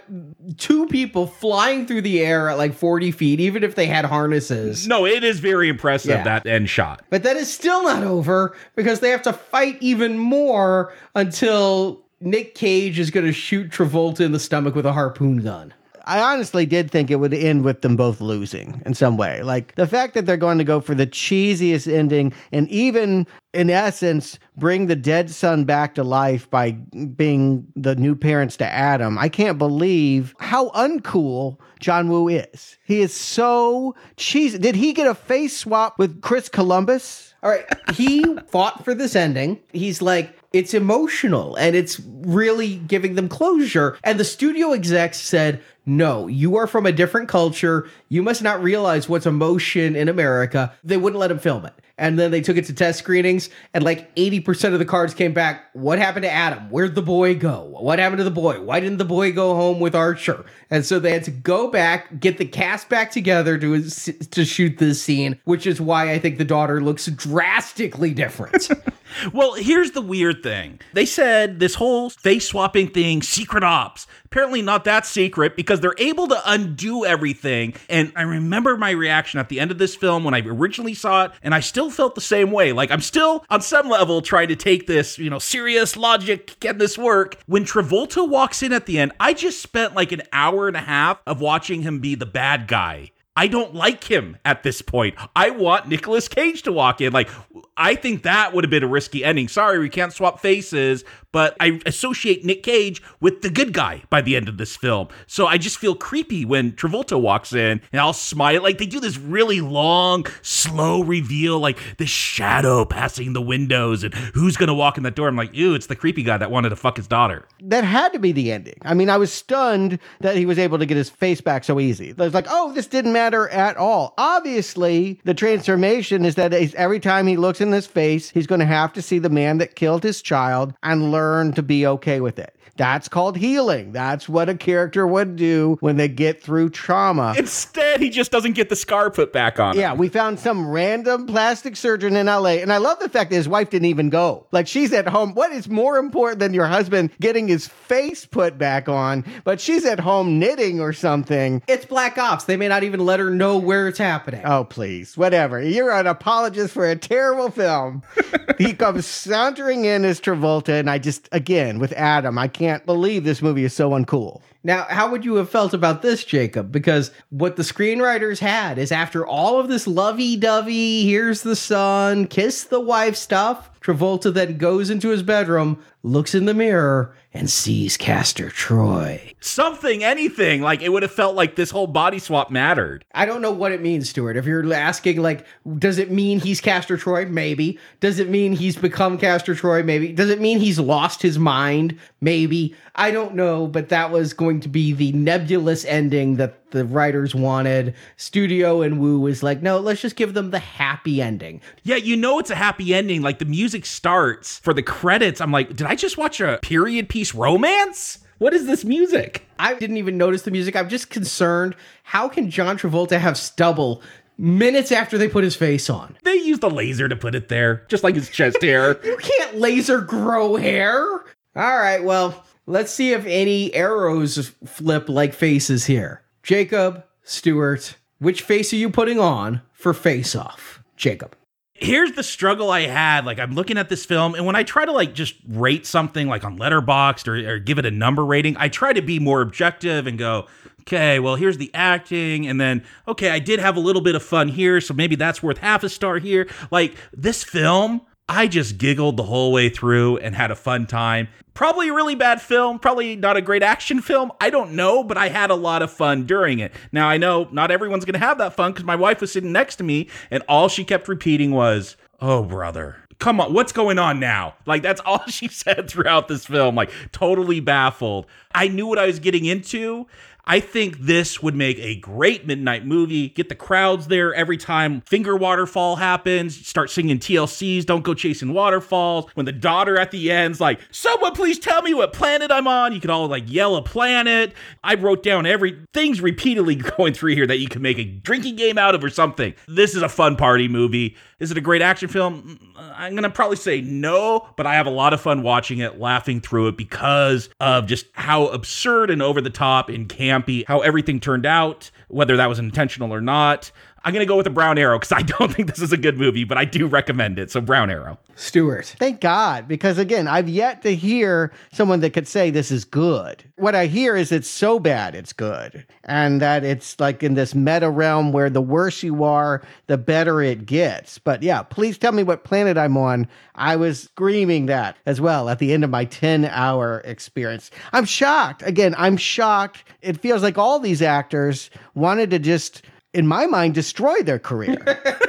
two people flying through the air at like 40 feet, even if they had harnesses. No, it is very impressive Yeah. that end shot. But that is still not over because they have to fight even more until Nick Cage is going to shoot Travolta in the stomach with a harpoon gun. I honestly did think it would end with them both losing in some way. Like the fact that they're going to go for the cheesiest ending and even in essence bring the dead son back to life by being the new parents to Adam. I can't believe how uncool John Woo is. He is so cheesy. Did he get a face swap with Chris Columbus? All right, he fought for this ending. He's like, it's emotional and it's really giving them closure. And the studio execs said, no, you are from a different culture. You must not realize what's emotion in America. They wouldn't let him film it. And then they took it to test screenings, and like 80% of the cards came back. What happened to Adam? Where'd the boy go? What happened to the boy? Why didn't the boy go home with Archer? And so they had to go back, get the cast back together to, to shoot this scene, which is why I think the daughter looks drastically different. Well, here's the weird thing. They said this whole face swapping thing, secret ops. Apparently, not that secret because they're able to undo everything. And I remember my reaction at the end of this film when I originally saw it, and I still felt the same way. Like, I'm still on some level trying to take this, you know, serious logic, can this work? When Travolta walks in at the end, I just spent like an hour and a half of watching him be the bad guy. I don't like him at this point. I want Nicolas Cage to walk in. Like, I think that would have been a risky ending. Sorry, we can't swap faces, but I associate Nick Cage with the good guy by the end of this film. So I just feel creepy when Travolta walks in and I'll smile. Like, they do this really long, slow reveal, like the shadow passing the windows and who's going to walk in that door. I'm like, ew, it's the creepy guy that wanted to fuck his daughter. That had to be the ending. I mean, I was stunned that he was able to get his face back so easy. I was like, oh, this didn't matter at all. Obviously, the transformation is that every time he looks in his face, he's going to have to see the man that killed his child and learn to be okay with it. That's called healing. That's what a character would do when they get through trauma. Instead, he just doesn't get the scar put back on. him. Yeah, we found some random plastic surgeon in LA. And I love the fact that his wife didn't even go. Like, she's at home. What is more important than your husband getting his face put back on? But she's at home knitting or something. it's Black Ops. They may not even let her know where it's happening. Oh, please. Whatever. You're an apologist for a terrible film. he comes sauntering in as Travolta. And I just, again, with Adam, I can't believe this movie is so uncool. Now, how would you have felt about this, Jacob? Because what the screenwriters had is after all of this lovey dovey, here's the son, kiss the wife stuff, Travolta then goes into his bedroom, looks in the mirror, and sees Castor Troy. Something, anything. Like, it would have felt like this whole body swap mattered. I don't know what it means, Stuart. If you're asking, like, does it mean he's Castor Troy? Maybe. Does it mean he's become Castor Troy? Maybe. Does it mean he's lost his mind? Maybe. I don't know, but that was going going to be the nebulous ending that the writers wanted. Studio and Woo was like, no, let's just give them the happy ending. Yeah, you know it's a happy ending. Like the music starts for the credits. I'm like, did I just watch a period piece romance? What is this music? I didn't even notice the music. I'm just concerned. How can John Travolta have stubble minutes after they put his face on? They used a laser to put it there, just like his chest hair. You can't laser grow hair. All right, well, let's see if any arrows flip like faces here. Jacob, Stuart, which face are you putting on for face off? Jacob. Here's the struggle I had. Like I'm looking at this film, and when I try to like just rate something like on Letterboxd or, or give it a number rating, I try to be more objective and go, okay, well, here's the acting, and then okay, I did have a little bit of fun here, so maybe that's worth half a star here. Like this film, I just giggled the whole way through and had a fun time. Probably a really bad film, probably not a great action film. I don't know, but I had a lot of fun during it. Now, I know not everyone's going to have that fun because my wife was sitting next to me and all she kept repeating was, Oh, brother. Come on, what's going on now? Like, that's all she said throughout this film. Like, totally baffled. I knew what I was getting into. I think this would make a great midnight movie. Get the crowds there every time finger waterfall happens. Start singing TLCs, don't go chasing waterfalls. When the daughter at the end's like, someone please tell me what planet I'm on. You could all like yell a planet. I wrote down every things repeatedly going through here that you can make a drinking game out of or something. This is a fun party movie. Is it a great action film? Mm, I'm going to probably say no, but I have a lot of fun watching it, laughing through it because of just how absurd and over the top and campy how everything turned out, whether that was intentional or not. I'm going to go with a Brown Arrow because I don't think this is a good movie, but I do recommend it. So, Brown Arrow. Stuart. Thank God, because again, I've yet to hear someone that could say this is good. What I hear is it's so bad it's good, and that it's like in this meta realm where the worse you are, the better it gets. But yeah, please tell me what planet I'm on. I was screaming that as well at the end of my 10 hour experience. I'm shocked. Again, I'm shocked. It feels like all these actors wanted to just in my mind, destroy their career.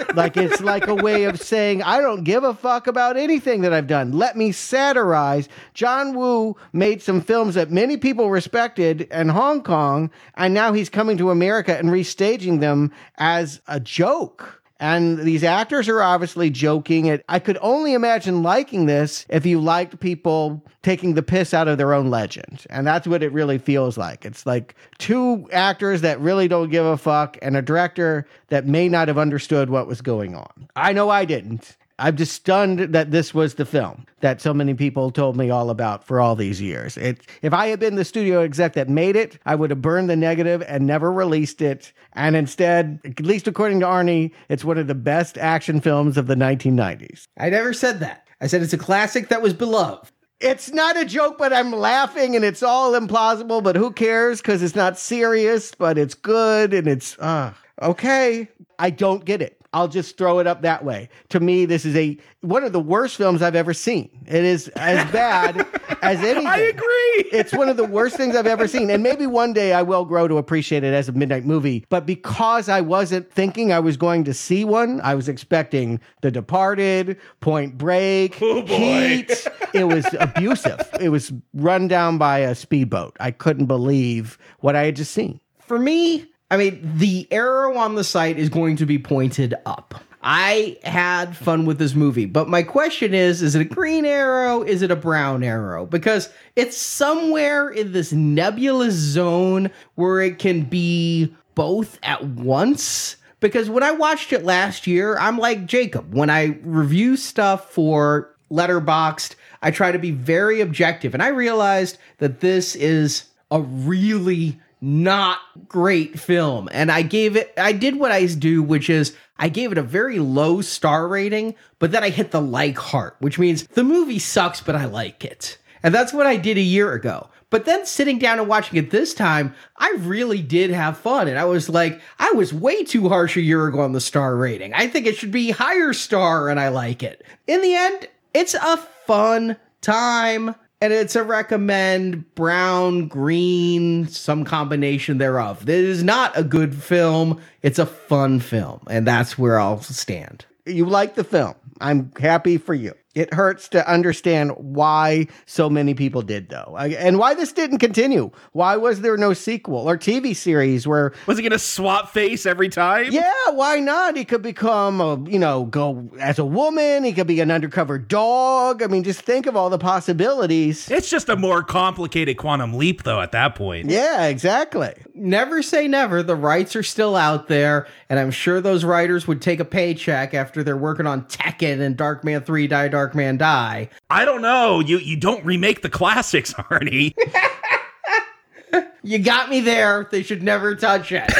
like it's like a way of saying, I don't give a fuck about anything that I've done. Let me satirize. John Woo made some films that many people respected in Hong Kong, and now he's coming to America and restaging them as a joke. And these actors are obviously joking it. I could only imagine liking this if you liked people taking the piss out of their own legend. And that's what it really feels like. It's like two actors that really don't give a fuck and a director that may not have understood what was going on. I know I didn't. I'm just stunned that this was the film that so many people told me all about for all these years. It, if I had been the studio exec that made it, I would have burned the negative and never released it. And instead, at least according to Arnie, it's one of the best action films of the 1990s. I never said that. I said it's a classic that was beloved. It's not a joke, but I'm laughing and it's all implausible, but who cares? Because it's not serious, but it's good and it's, uh, okay. I don't get it. I'll just throw it up that way. To me, this is a one of the worst films I've ever seen. It is as bad as anything. I agree. It's one of the worst things I've ever seen. And maybe one day I will grow to appreciate it as a midnight movie. But because I wasn't thinking I was going to see one, I was expecting The Departed, Point Break, Oh. Heat. It was abusive. It was run down by a speedboat. I couldn't believe what I had just seen. For me, I mean, the arrow on the site is going to be pointed up. I had fun with this movie, but my question is is it a green arrow? Is it a brown arrow? Because it's somewhere in this nebulous zone where it can be both at once. Because when I watched it last year, I'm like Jacob. When I review stuff for Letterboxd, I try to be very objective. And I realized that this is a really not great film. And I gave it, I did what I do, which is I gave it a very low star rating, but then I hit the like heart, which means the movie sucks, but I like it. And that's what I did a year ago. But then sitting down and watching it this time, I really did have fun. And I was like, I was way too harsh a year ago on the star rating. I think it should be higher star, and I like it. In the end, it's a fun time. And it's a recommend brown, green, some combination thereof. This is not a good film. It's a fun film. And that's where I'll stand. You like the film. I'm happy for you. It hurts to understand why so many people did, though, and why this didn't continue. Why was there no sequel or TV series where, Was he gonna swap face every time? yeah, why not? He could become, a, you know, go as a woman. He could be an undercover dog. I mean, just think of all the possibilities. It's just a more complicated quantum leap, though. At that point, Yeah, exactly. Never say never. The rights are still out there, and I'm sure those writers would take a paycheck after they're working on Tekken and Darkman 3 Die Darkman Die. I don't know. You you don't remake the classics, Arnie. You got me there. They should never touch it.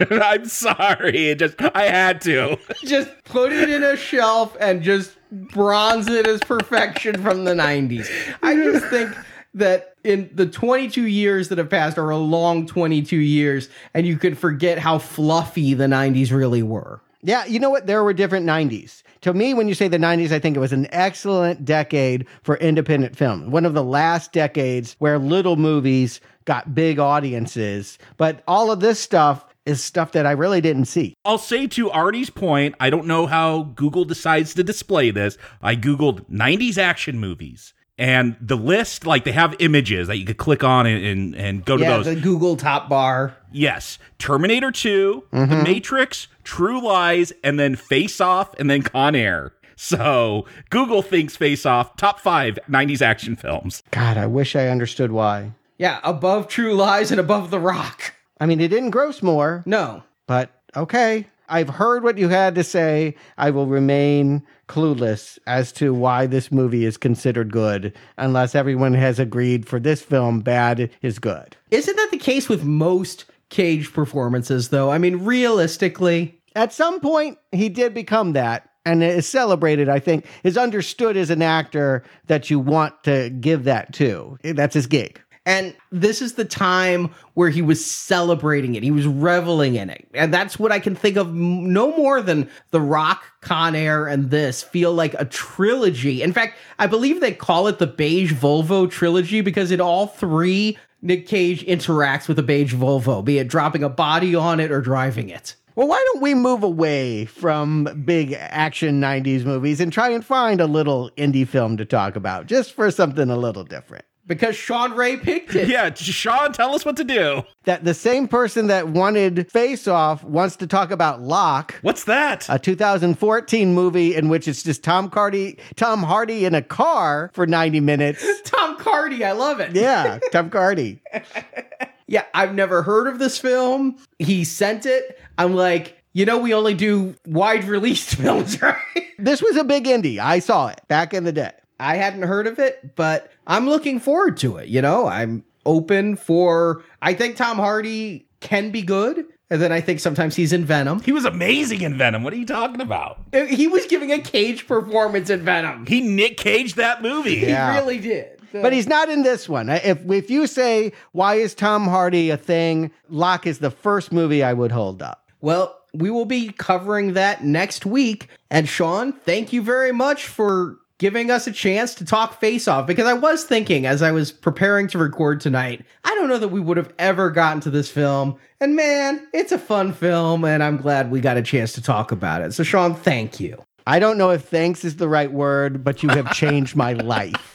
I'm sorry. It just I had to. just put it in a shelf and just bronze it as perfection from the 90s. I just think that in the 22 years that have passed are a long 22 years and you could forget how fluffy the 90s really were. Yeah, you know what? There were different 90s. To me, when you say the 90s, I think it was an excellent decade for independent film. One of the last decades where little movies got big audiences. But all of this stuff is stuff that I really didn't see. I'll say to Arnie's point, I don't know how Google decides to display this. I Googled 90s action movies. And the list, like they have images that you could click on and, and, and go to Yeah, those. the Google top bar. yes. Terminator 2, The mm-hmm. Matrix, True Lies, and then Face Off, and then Con Air. So Google thinks Face Off, top five 90s action films. God, I wish I understood why. Yeah, above True Lies and above The Rock. I mean, it didn't gross more, No. but okay. I've heard what you had to say. I will remain clueless as to why this movie is considered good unless everyone has agreed for this film bad is good. Isn't that the case with most Cage performances, though? I mean, realistically, At some point, he did become that and is celebrated, I think, is understood as an actor that you want to give that to. That's his gig. And this is the time where he was celebrating it. He was reveling in it. And that's what I can think of no more than The Rock, Con Air, and this feel like a trilogy. In fact, I believe they call it the Beige Volvo trilogy because in all three, Nick Cage interacts with a beige Volvo, be it dropping a body on it or driving it. Well, why don't we move away from big action 90s movies and try and find a little indie film to talk about just for something a little different? Because Sean Ray picked it. Yeah, Sean, tell us what to do. That the same person that wanted Face Off wants to talk about Locke. What's that? a 2014 movie in which it's just Tom Hardy, Tom Hardy in a car for 90 minutes. Tom Cardy, I love it. Yeah, Tom Hardy. Yeah, I've never heard of this film. He sent it. I'm like, you know, we only do wide released films, right? This was a big indie. I saw it back in the day. I hadn't heard of it, but I'm looking forward to it. You know, I'm open for. I think Tom Hardy can be good. And then I think sometimes he's in Venom. he was amazing in Venom. What are you talking about? He was giving a cage performance in Venom. He Nick Caged that movie. Yeah. He really did. But he's not in this one. If if you say why is Tom Hardy a thing, Locke is the first movie I would hold up. Well, we will be covering that next week. And Sean, thank you very much for giving us a chance to talk face off because I was thinking as I was preparing to record tonight, I don't know that we would have ever gotten to this film. And man, it's a fun film and I'm glad we got a chance to talk about it. So Sean, thank you. I don't know if thanks is the right word, but you have changed my life.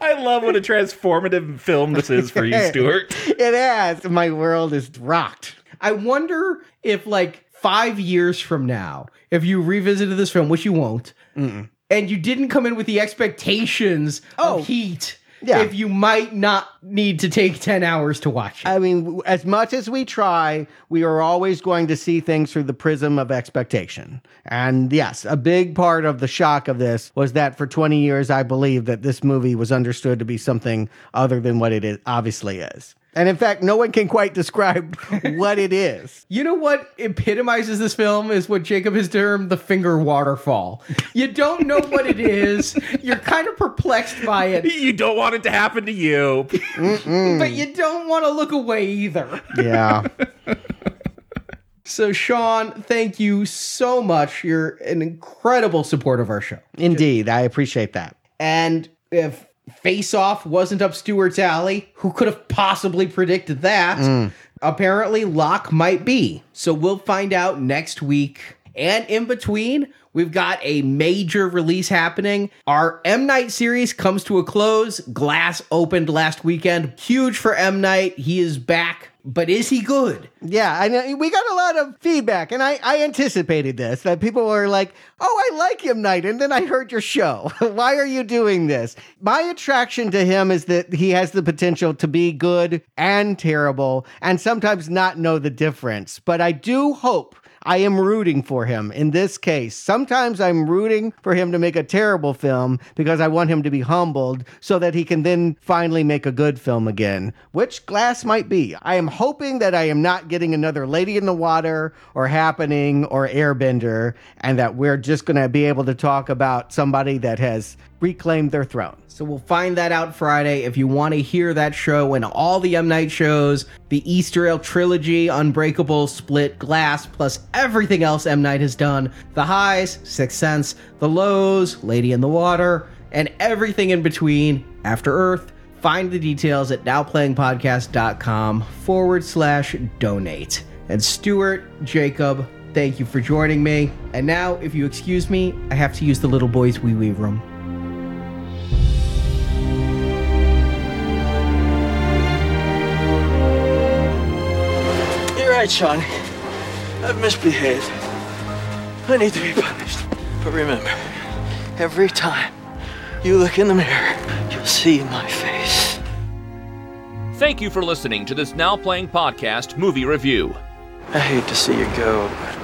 I love what a transformative film this is for you, Stuart. It has. My world is rocked. I wonder if like 5 years from now, if you revisited this film, which you won't, and you didn't come in with the expectations Oh. of heat, Yeah. if you might not need to take 10 hours to watch it. I mean, as much as we try, we are always going to see things through the prism of expectation. And yes, a big part of the shock of this was that for 20 years, I believed that this movie was understood to be something other than what it is, obviously is. And in fact, no one can quite describe what it is. You know what epitomizes this film is what Jacob has termed the finger waterfall. You don't know what it is. You're kind of perplexed by it, You don't want it to happen to you. but you don't want to look away either. Yeah. So, Sean, thank you so much. You're an incredible support of our show. Indeed. I appreciate that. And if Face Off wasn't up Stuart's alley, who could have possibly predicted that? Hmm. Apparently, Locke might be. So we'll find out next week. And in between, we've got a major release happening. Our M. Night series comes to a close. Glass opened last weekend. Huge for M. Night. He is back. But is he good? Yeah, I know we got a lot of feedback, and I, I anticipated this that people were like, "Oh, I like M. Night," and then I heard your show. Why are you doing this? My attraction to him is that he has the potential to be good and terrible, and sometimes not know the difference. But I do hope I am rooting for him in this case. Sometimes I'm rooting for him to make a terrible film because I want him to be humbled so that he can then finally make a good film again, which Glass might be. I am hoping that I am not getting another Lady in the Water or Happening or Airbender and that we're just going to be able to talk about somebody that has reclaimed their throne. So we'll find that out Friday. If you want to hear that show and all the M. Night shows, the Eastrail trilogy, Unbreakable, Split, Glass, plus everything else M. Night has done the highs, Sixth Sense, the lows, Lady in the Water, and everything in between, After Earth. Find the details at nowplayingpodcast.com forward slash donate. And Stuart, Jacob, thank you for joining me. And now, if you excuse me, I have to use the little boy's wee wee room. Right, Sean. I've misbehaved. I need to be punished. But remember, every time you look in the mirror, you'll see my face. Thank you for listening to this Now Playing Podcast movie review. I hate to see you go, but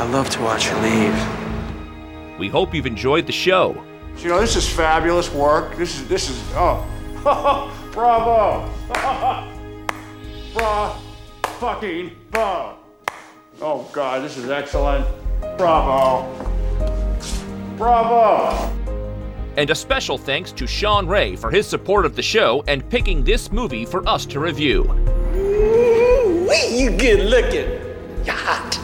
I love to watch you leave. We hope you've enjoyed the show. You know, this is fabulous work. This is, this is, oh, bravo. Bra, fucking, bo. Oh, God, this is excellent. Bravo. Bravo. And a special thanks to Sean Ray for his support of the show and picking this movie for us to review. Wee, you good looking. You hot.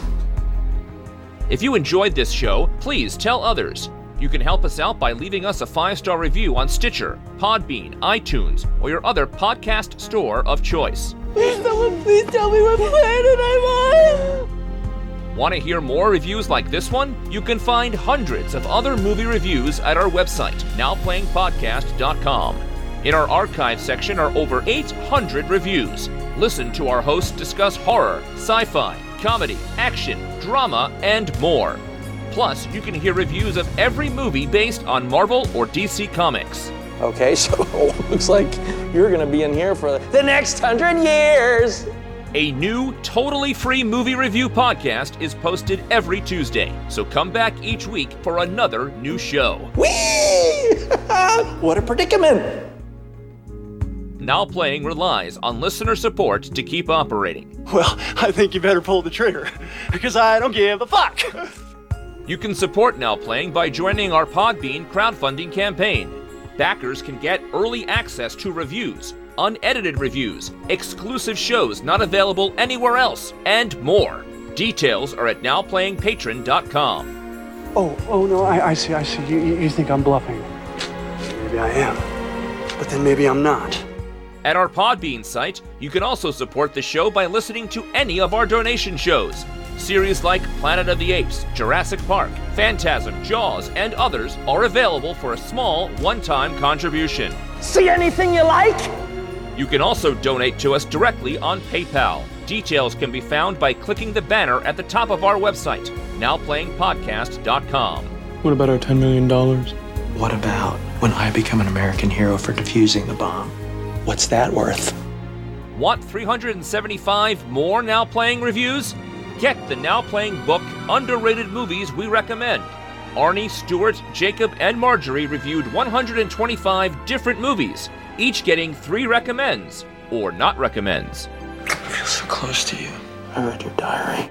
If you enjoyed this show, please tell others. You can help us out by leaving us a five star review on Stitcher, Podbean, iTunes, or your other podcast store of choice. Please, someone, please tell me what planet I'm on. Want to hear more reviews like this one? You can find hundreds of other movie reviews at our website, nowplayingpodcast.com. In our archive section are over 800 reviews. Listen to our hosts discuss horror, sci fi, comedy, action, drama, and more. Plus, you can hear reviews of every movie based on Marvel or DC Comics. Okay, so looks like you're gonna be in here for the next hundred years. A new, totally free movie review podcast is posted every Tuesday, so come back each week for another new show. Whee! what a predicament! Now Playing relies on listener support to keep operating. Well, I think you better pull the trigger because I don't give a fuck. You can support Now Playing by joining our Podbean crowdfunding campaign. Backers can get early access to reviews, unedited reviews, exclusive shows not available anywhere else, and more. Details are at nowplayingpatron.com. Oh, oh no, I, I see, I see. You, you, you think I'm bluffing. Maybe I am. But then maybe I'm not. At our Podbean site, you can also support the show by listening to any of our donation shows. Series like Planet of the Apes, Jurassic Park, Phantasm, Jaws, and others are available for a small one time contribution. See anything you like? You can also donate to us directly on PayPal. Details can be found by clicking the banner at the top of our website, nowplayingpodcast.com. What about our $10 million? What about when I become an American hero for defusing the bomb? What's that worth? Want 375 more Now Playing reviews? Get the Now Playing book, Underrated Movies We Recommend. Arnie, Stuart, Jacob, and Marjorie reviewed 125 different movies, each getting three recommends, or not recommends. I feel so close to you. I read your diary.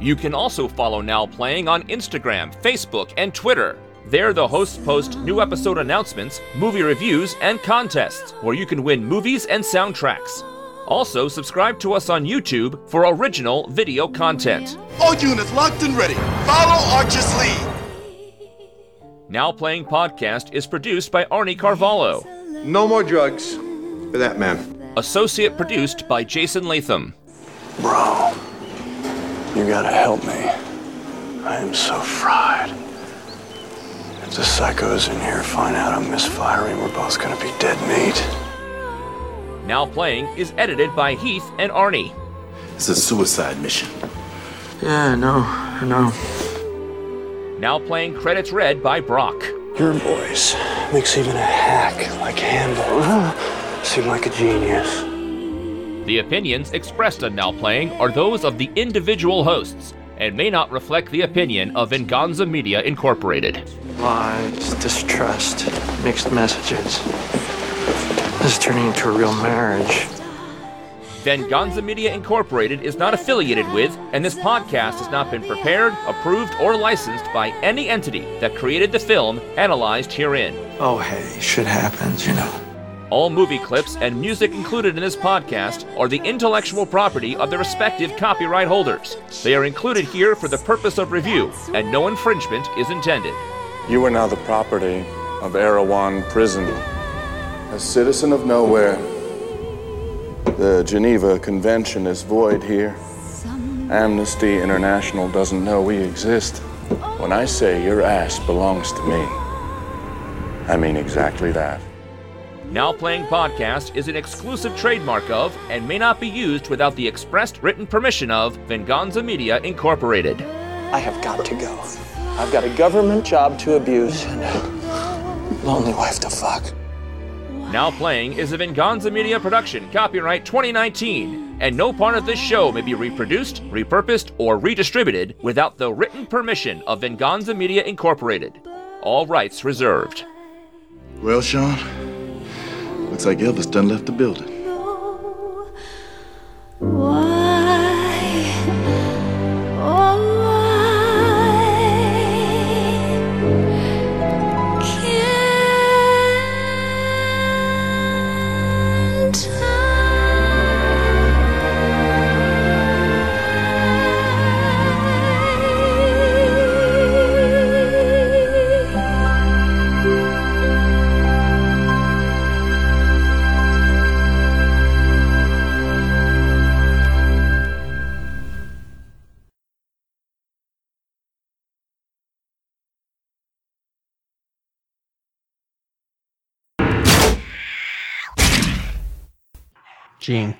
You can also follow Now Playing on Instagram, Facebook, and Twitter. There, the hosts post new episode announcements, movie reviews, and contests, where you can win movies and soundtracks. Also, subscribe to us on YouTube for original video content. All units locked and ready. Follow Archer's lead. Now Playing Podcast is produced by Arnie Carvalho. No more drugs for that man. Associate produced by Jason Latham. Bro, you gotta help me. I am so fried. If the psychos in here find out I'm misfiring, we're both gonna be dead meat. Now Playing is edited by Heath and Arnie. It's a suicide mission. Yeah, I know, I know. Now Playing credits read by Brock. Your voice makes even a hack like Handel seem like a genius. The opinions expressed on Now Playing are those of the individual hosts and may not reflect the opinion of Venganza Media Incorporated. Lies, distrust, mixed messages. This is turning into a real marriage. Venganza Media Incorporated is not affiliated with, and this podcast has not been prepared, approved, or licensed by any entity that created the film analyzed herein. Oh, hey, shit happens, you know. All movie clips and music included in this podcast are the intellectual property of the respective copyright holders. They are included here for the purpose of review, and no infringement is intended. You are now the property of Erewhon Prison. A citizen of nowhere. The Geneva Convention is void here. Amnesty International doesn't know we exist. When I say your ass belongs to me, I mean exactly that. Now Playing Podcast is an exclusive trademark of and may not be used without the expressed written permission of Venganza Media Incorporated. I have got to go. I've got a government job to abuse and a lonely wife to fuck. Now Playing is a Venganza Media production, copyright 2019, and no part of this show may be reproduced, repurposed, or redistributed without the written permission of Venganza Media Incorporated. All rights reserved. Well, Sean, looks like Elvis done left the building. Gene.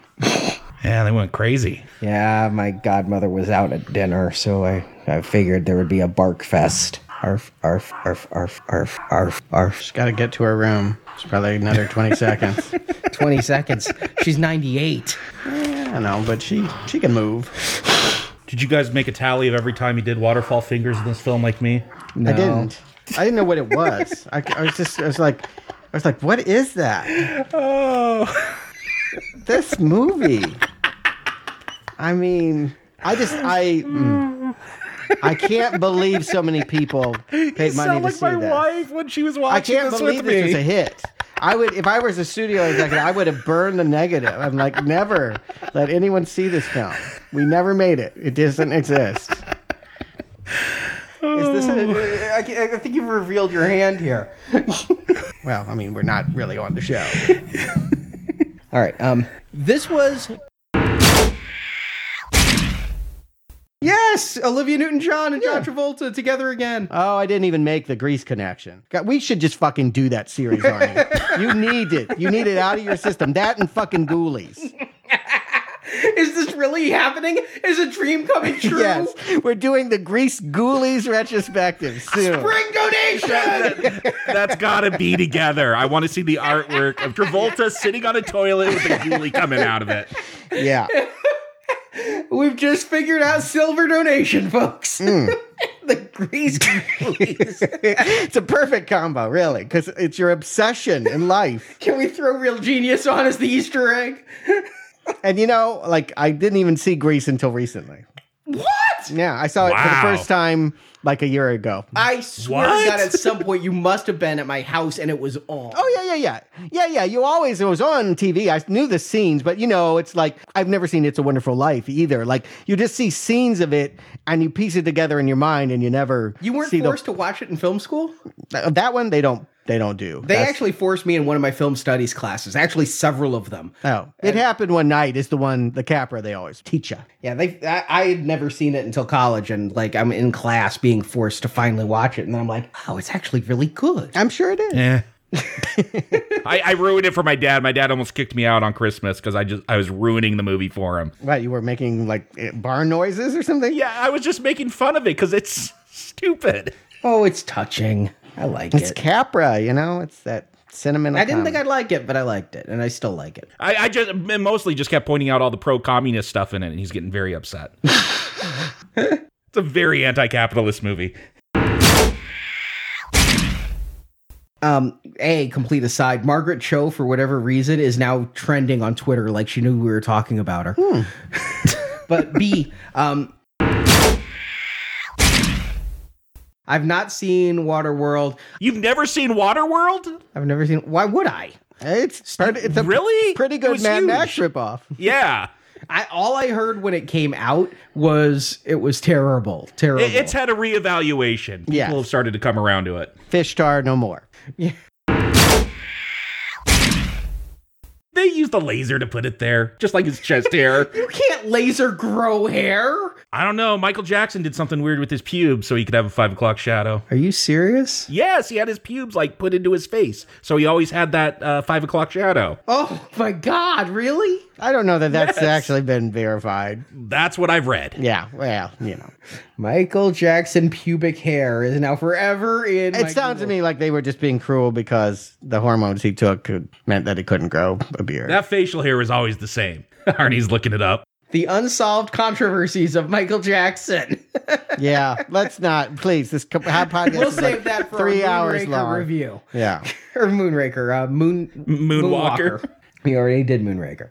Yeah, they went crazy. Yeah, my godmother was out at dinner, so I, I figured there would be a bark fest. Arf, arf, arf, arf, arf, arf, arf. She's got to get to her room. It's probably another 20 seconds. 20 seconds. She's 98. Yeah, I know, but she she can move. Did you guys make a tally of every time he did waterfall fingers in this film like me? No. I didn't. I didn't know what it was. I, I was just, I was like, I was like, what is that? Oh. This movie. I mean, I just, I, mm, I can't believe so many people paid money sound to like see my this. wife when she was watching I can't this believe with this me. was a hit. I would, if I was a studio executive, I would have burned the negative. I'm like, never let anyone see this film. We never made it. It doesn't exist. Is this a, I, I think you've revealed your hand here. Well, I mean, we're not really on the show. All right. Um, this was. Yes, Olivia Newton-John and John Travolta together again. Oh, I didn't even make the Grease connection. God, we should just fucking do that series, on Arnie. you need it. You need it out of your system. That and fucking Ghoulies. Is this really happening? Is a dream coming true? Yes, we're doing the Grease Ghoulies retrospective soon. Spring donation. That's gotta be together. I want to see the artwork of Travolta sitting on a toilet with a ghoulie coming out of it. Yeah. We've just figured out silver donation, folks. Mm. the grease Ghoulies. it's a perfect combo, really, because it's your obsession in life. Can we throw real genius on as the Easter egg? And you know, like I didn't even see Grease until recently. What? Yeah, I saw it for the Wow. first time like a year ago. I swear What? to God, at some point you must have been at my house and it was on. Oh yeah, yeah, yeah, yeah, yeah. You always it was on TV. I knew the scenes, but you know, it's like I've never seen It's a Wonderful Life either. Like you just see scenes of it and you piece it together in your mind, and you never You weren't see forced to watch it in film school? the that one. They don't they don't do. They That's- actually forced me in one of my film studies classes, actually several of them. Oh, it happened one night. Is the one the Capra they always teach you. Yeah, they. I, I had never seen it until college, and like I'm in class being forced to finally watch it, and then I'm like, oh, it's actually really good. I'm sure it is. Yeah. I, I ruined it for my dad. My dad almost kicked me out on Christmas because I just I was ruining the movie for him. What you were making like eh, barn noises or something? Yeah, I was just making fun of it because it's stupid. Oh, it's touching. I like It's it. It's Capra, you know. It's that cinnamon. I didn't think I'd like it, but I liked it, and I still like it. I, I just mostly just kept pointing out all the pro communist stuff in it, and he's getting very upset. it's a very anti capitalist movie. Um, a complete aside, Margaret Cho, for whatever reason, is now trending on Twitter like she knew we were talking about her. but B, um, I've not seen Waterworld. You've never seen Waterworld? I've never seen. Why would I? It's pretty, it's a Really? pretty good Mad. Max ripoff. Yeah. I all I heard when it came out was it was terrible, terrible. It- it's had a reevaluation. People have started to come around to it. Fish tar, no more. They used a laser to put it there, just like his chest hair. you can't laser grow hair. I don't know. Michael Jackson did something weird with his pubes so he could have a five o'clock shadow. Are you serious? Yes, he had his pubes like put into his face, so he always had that uh, five o'clock shadow. Oh my god, really? I don't know that that's Yes. actually been verified. That's what I've read. Yeah, well, you know, Michael Jackson pubic hair is now forever in. it my sounds to me like they were just being cruel because the hormones he took meant that he couldn't grow a beard. That facial hair was always the same. Arnie's looking it up. the unsolved controversies of Michael Jackson. yeah, let's not, please. This co- how podcast we'll is save like that for three a hours long. review Yeah, or Moonraker, uh, Moon Moonwalker. We already did Moonraker.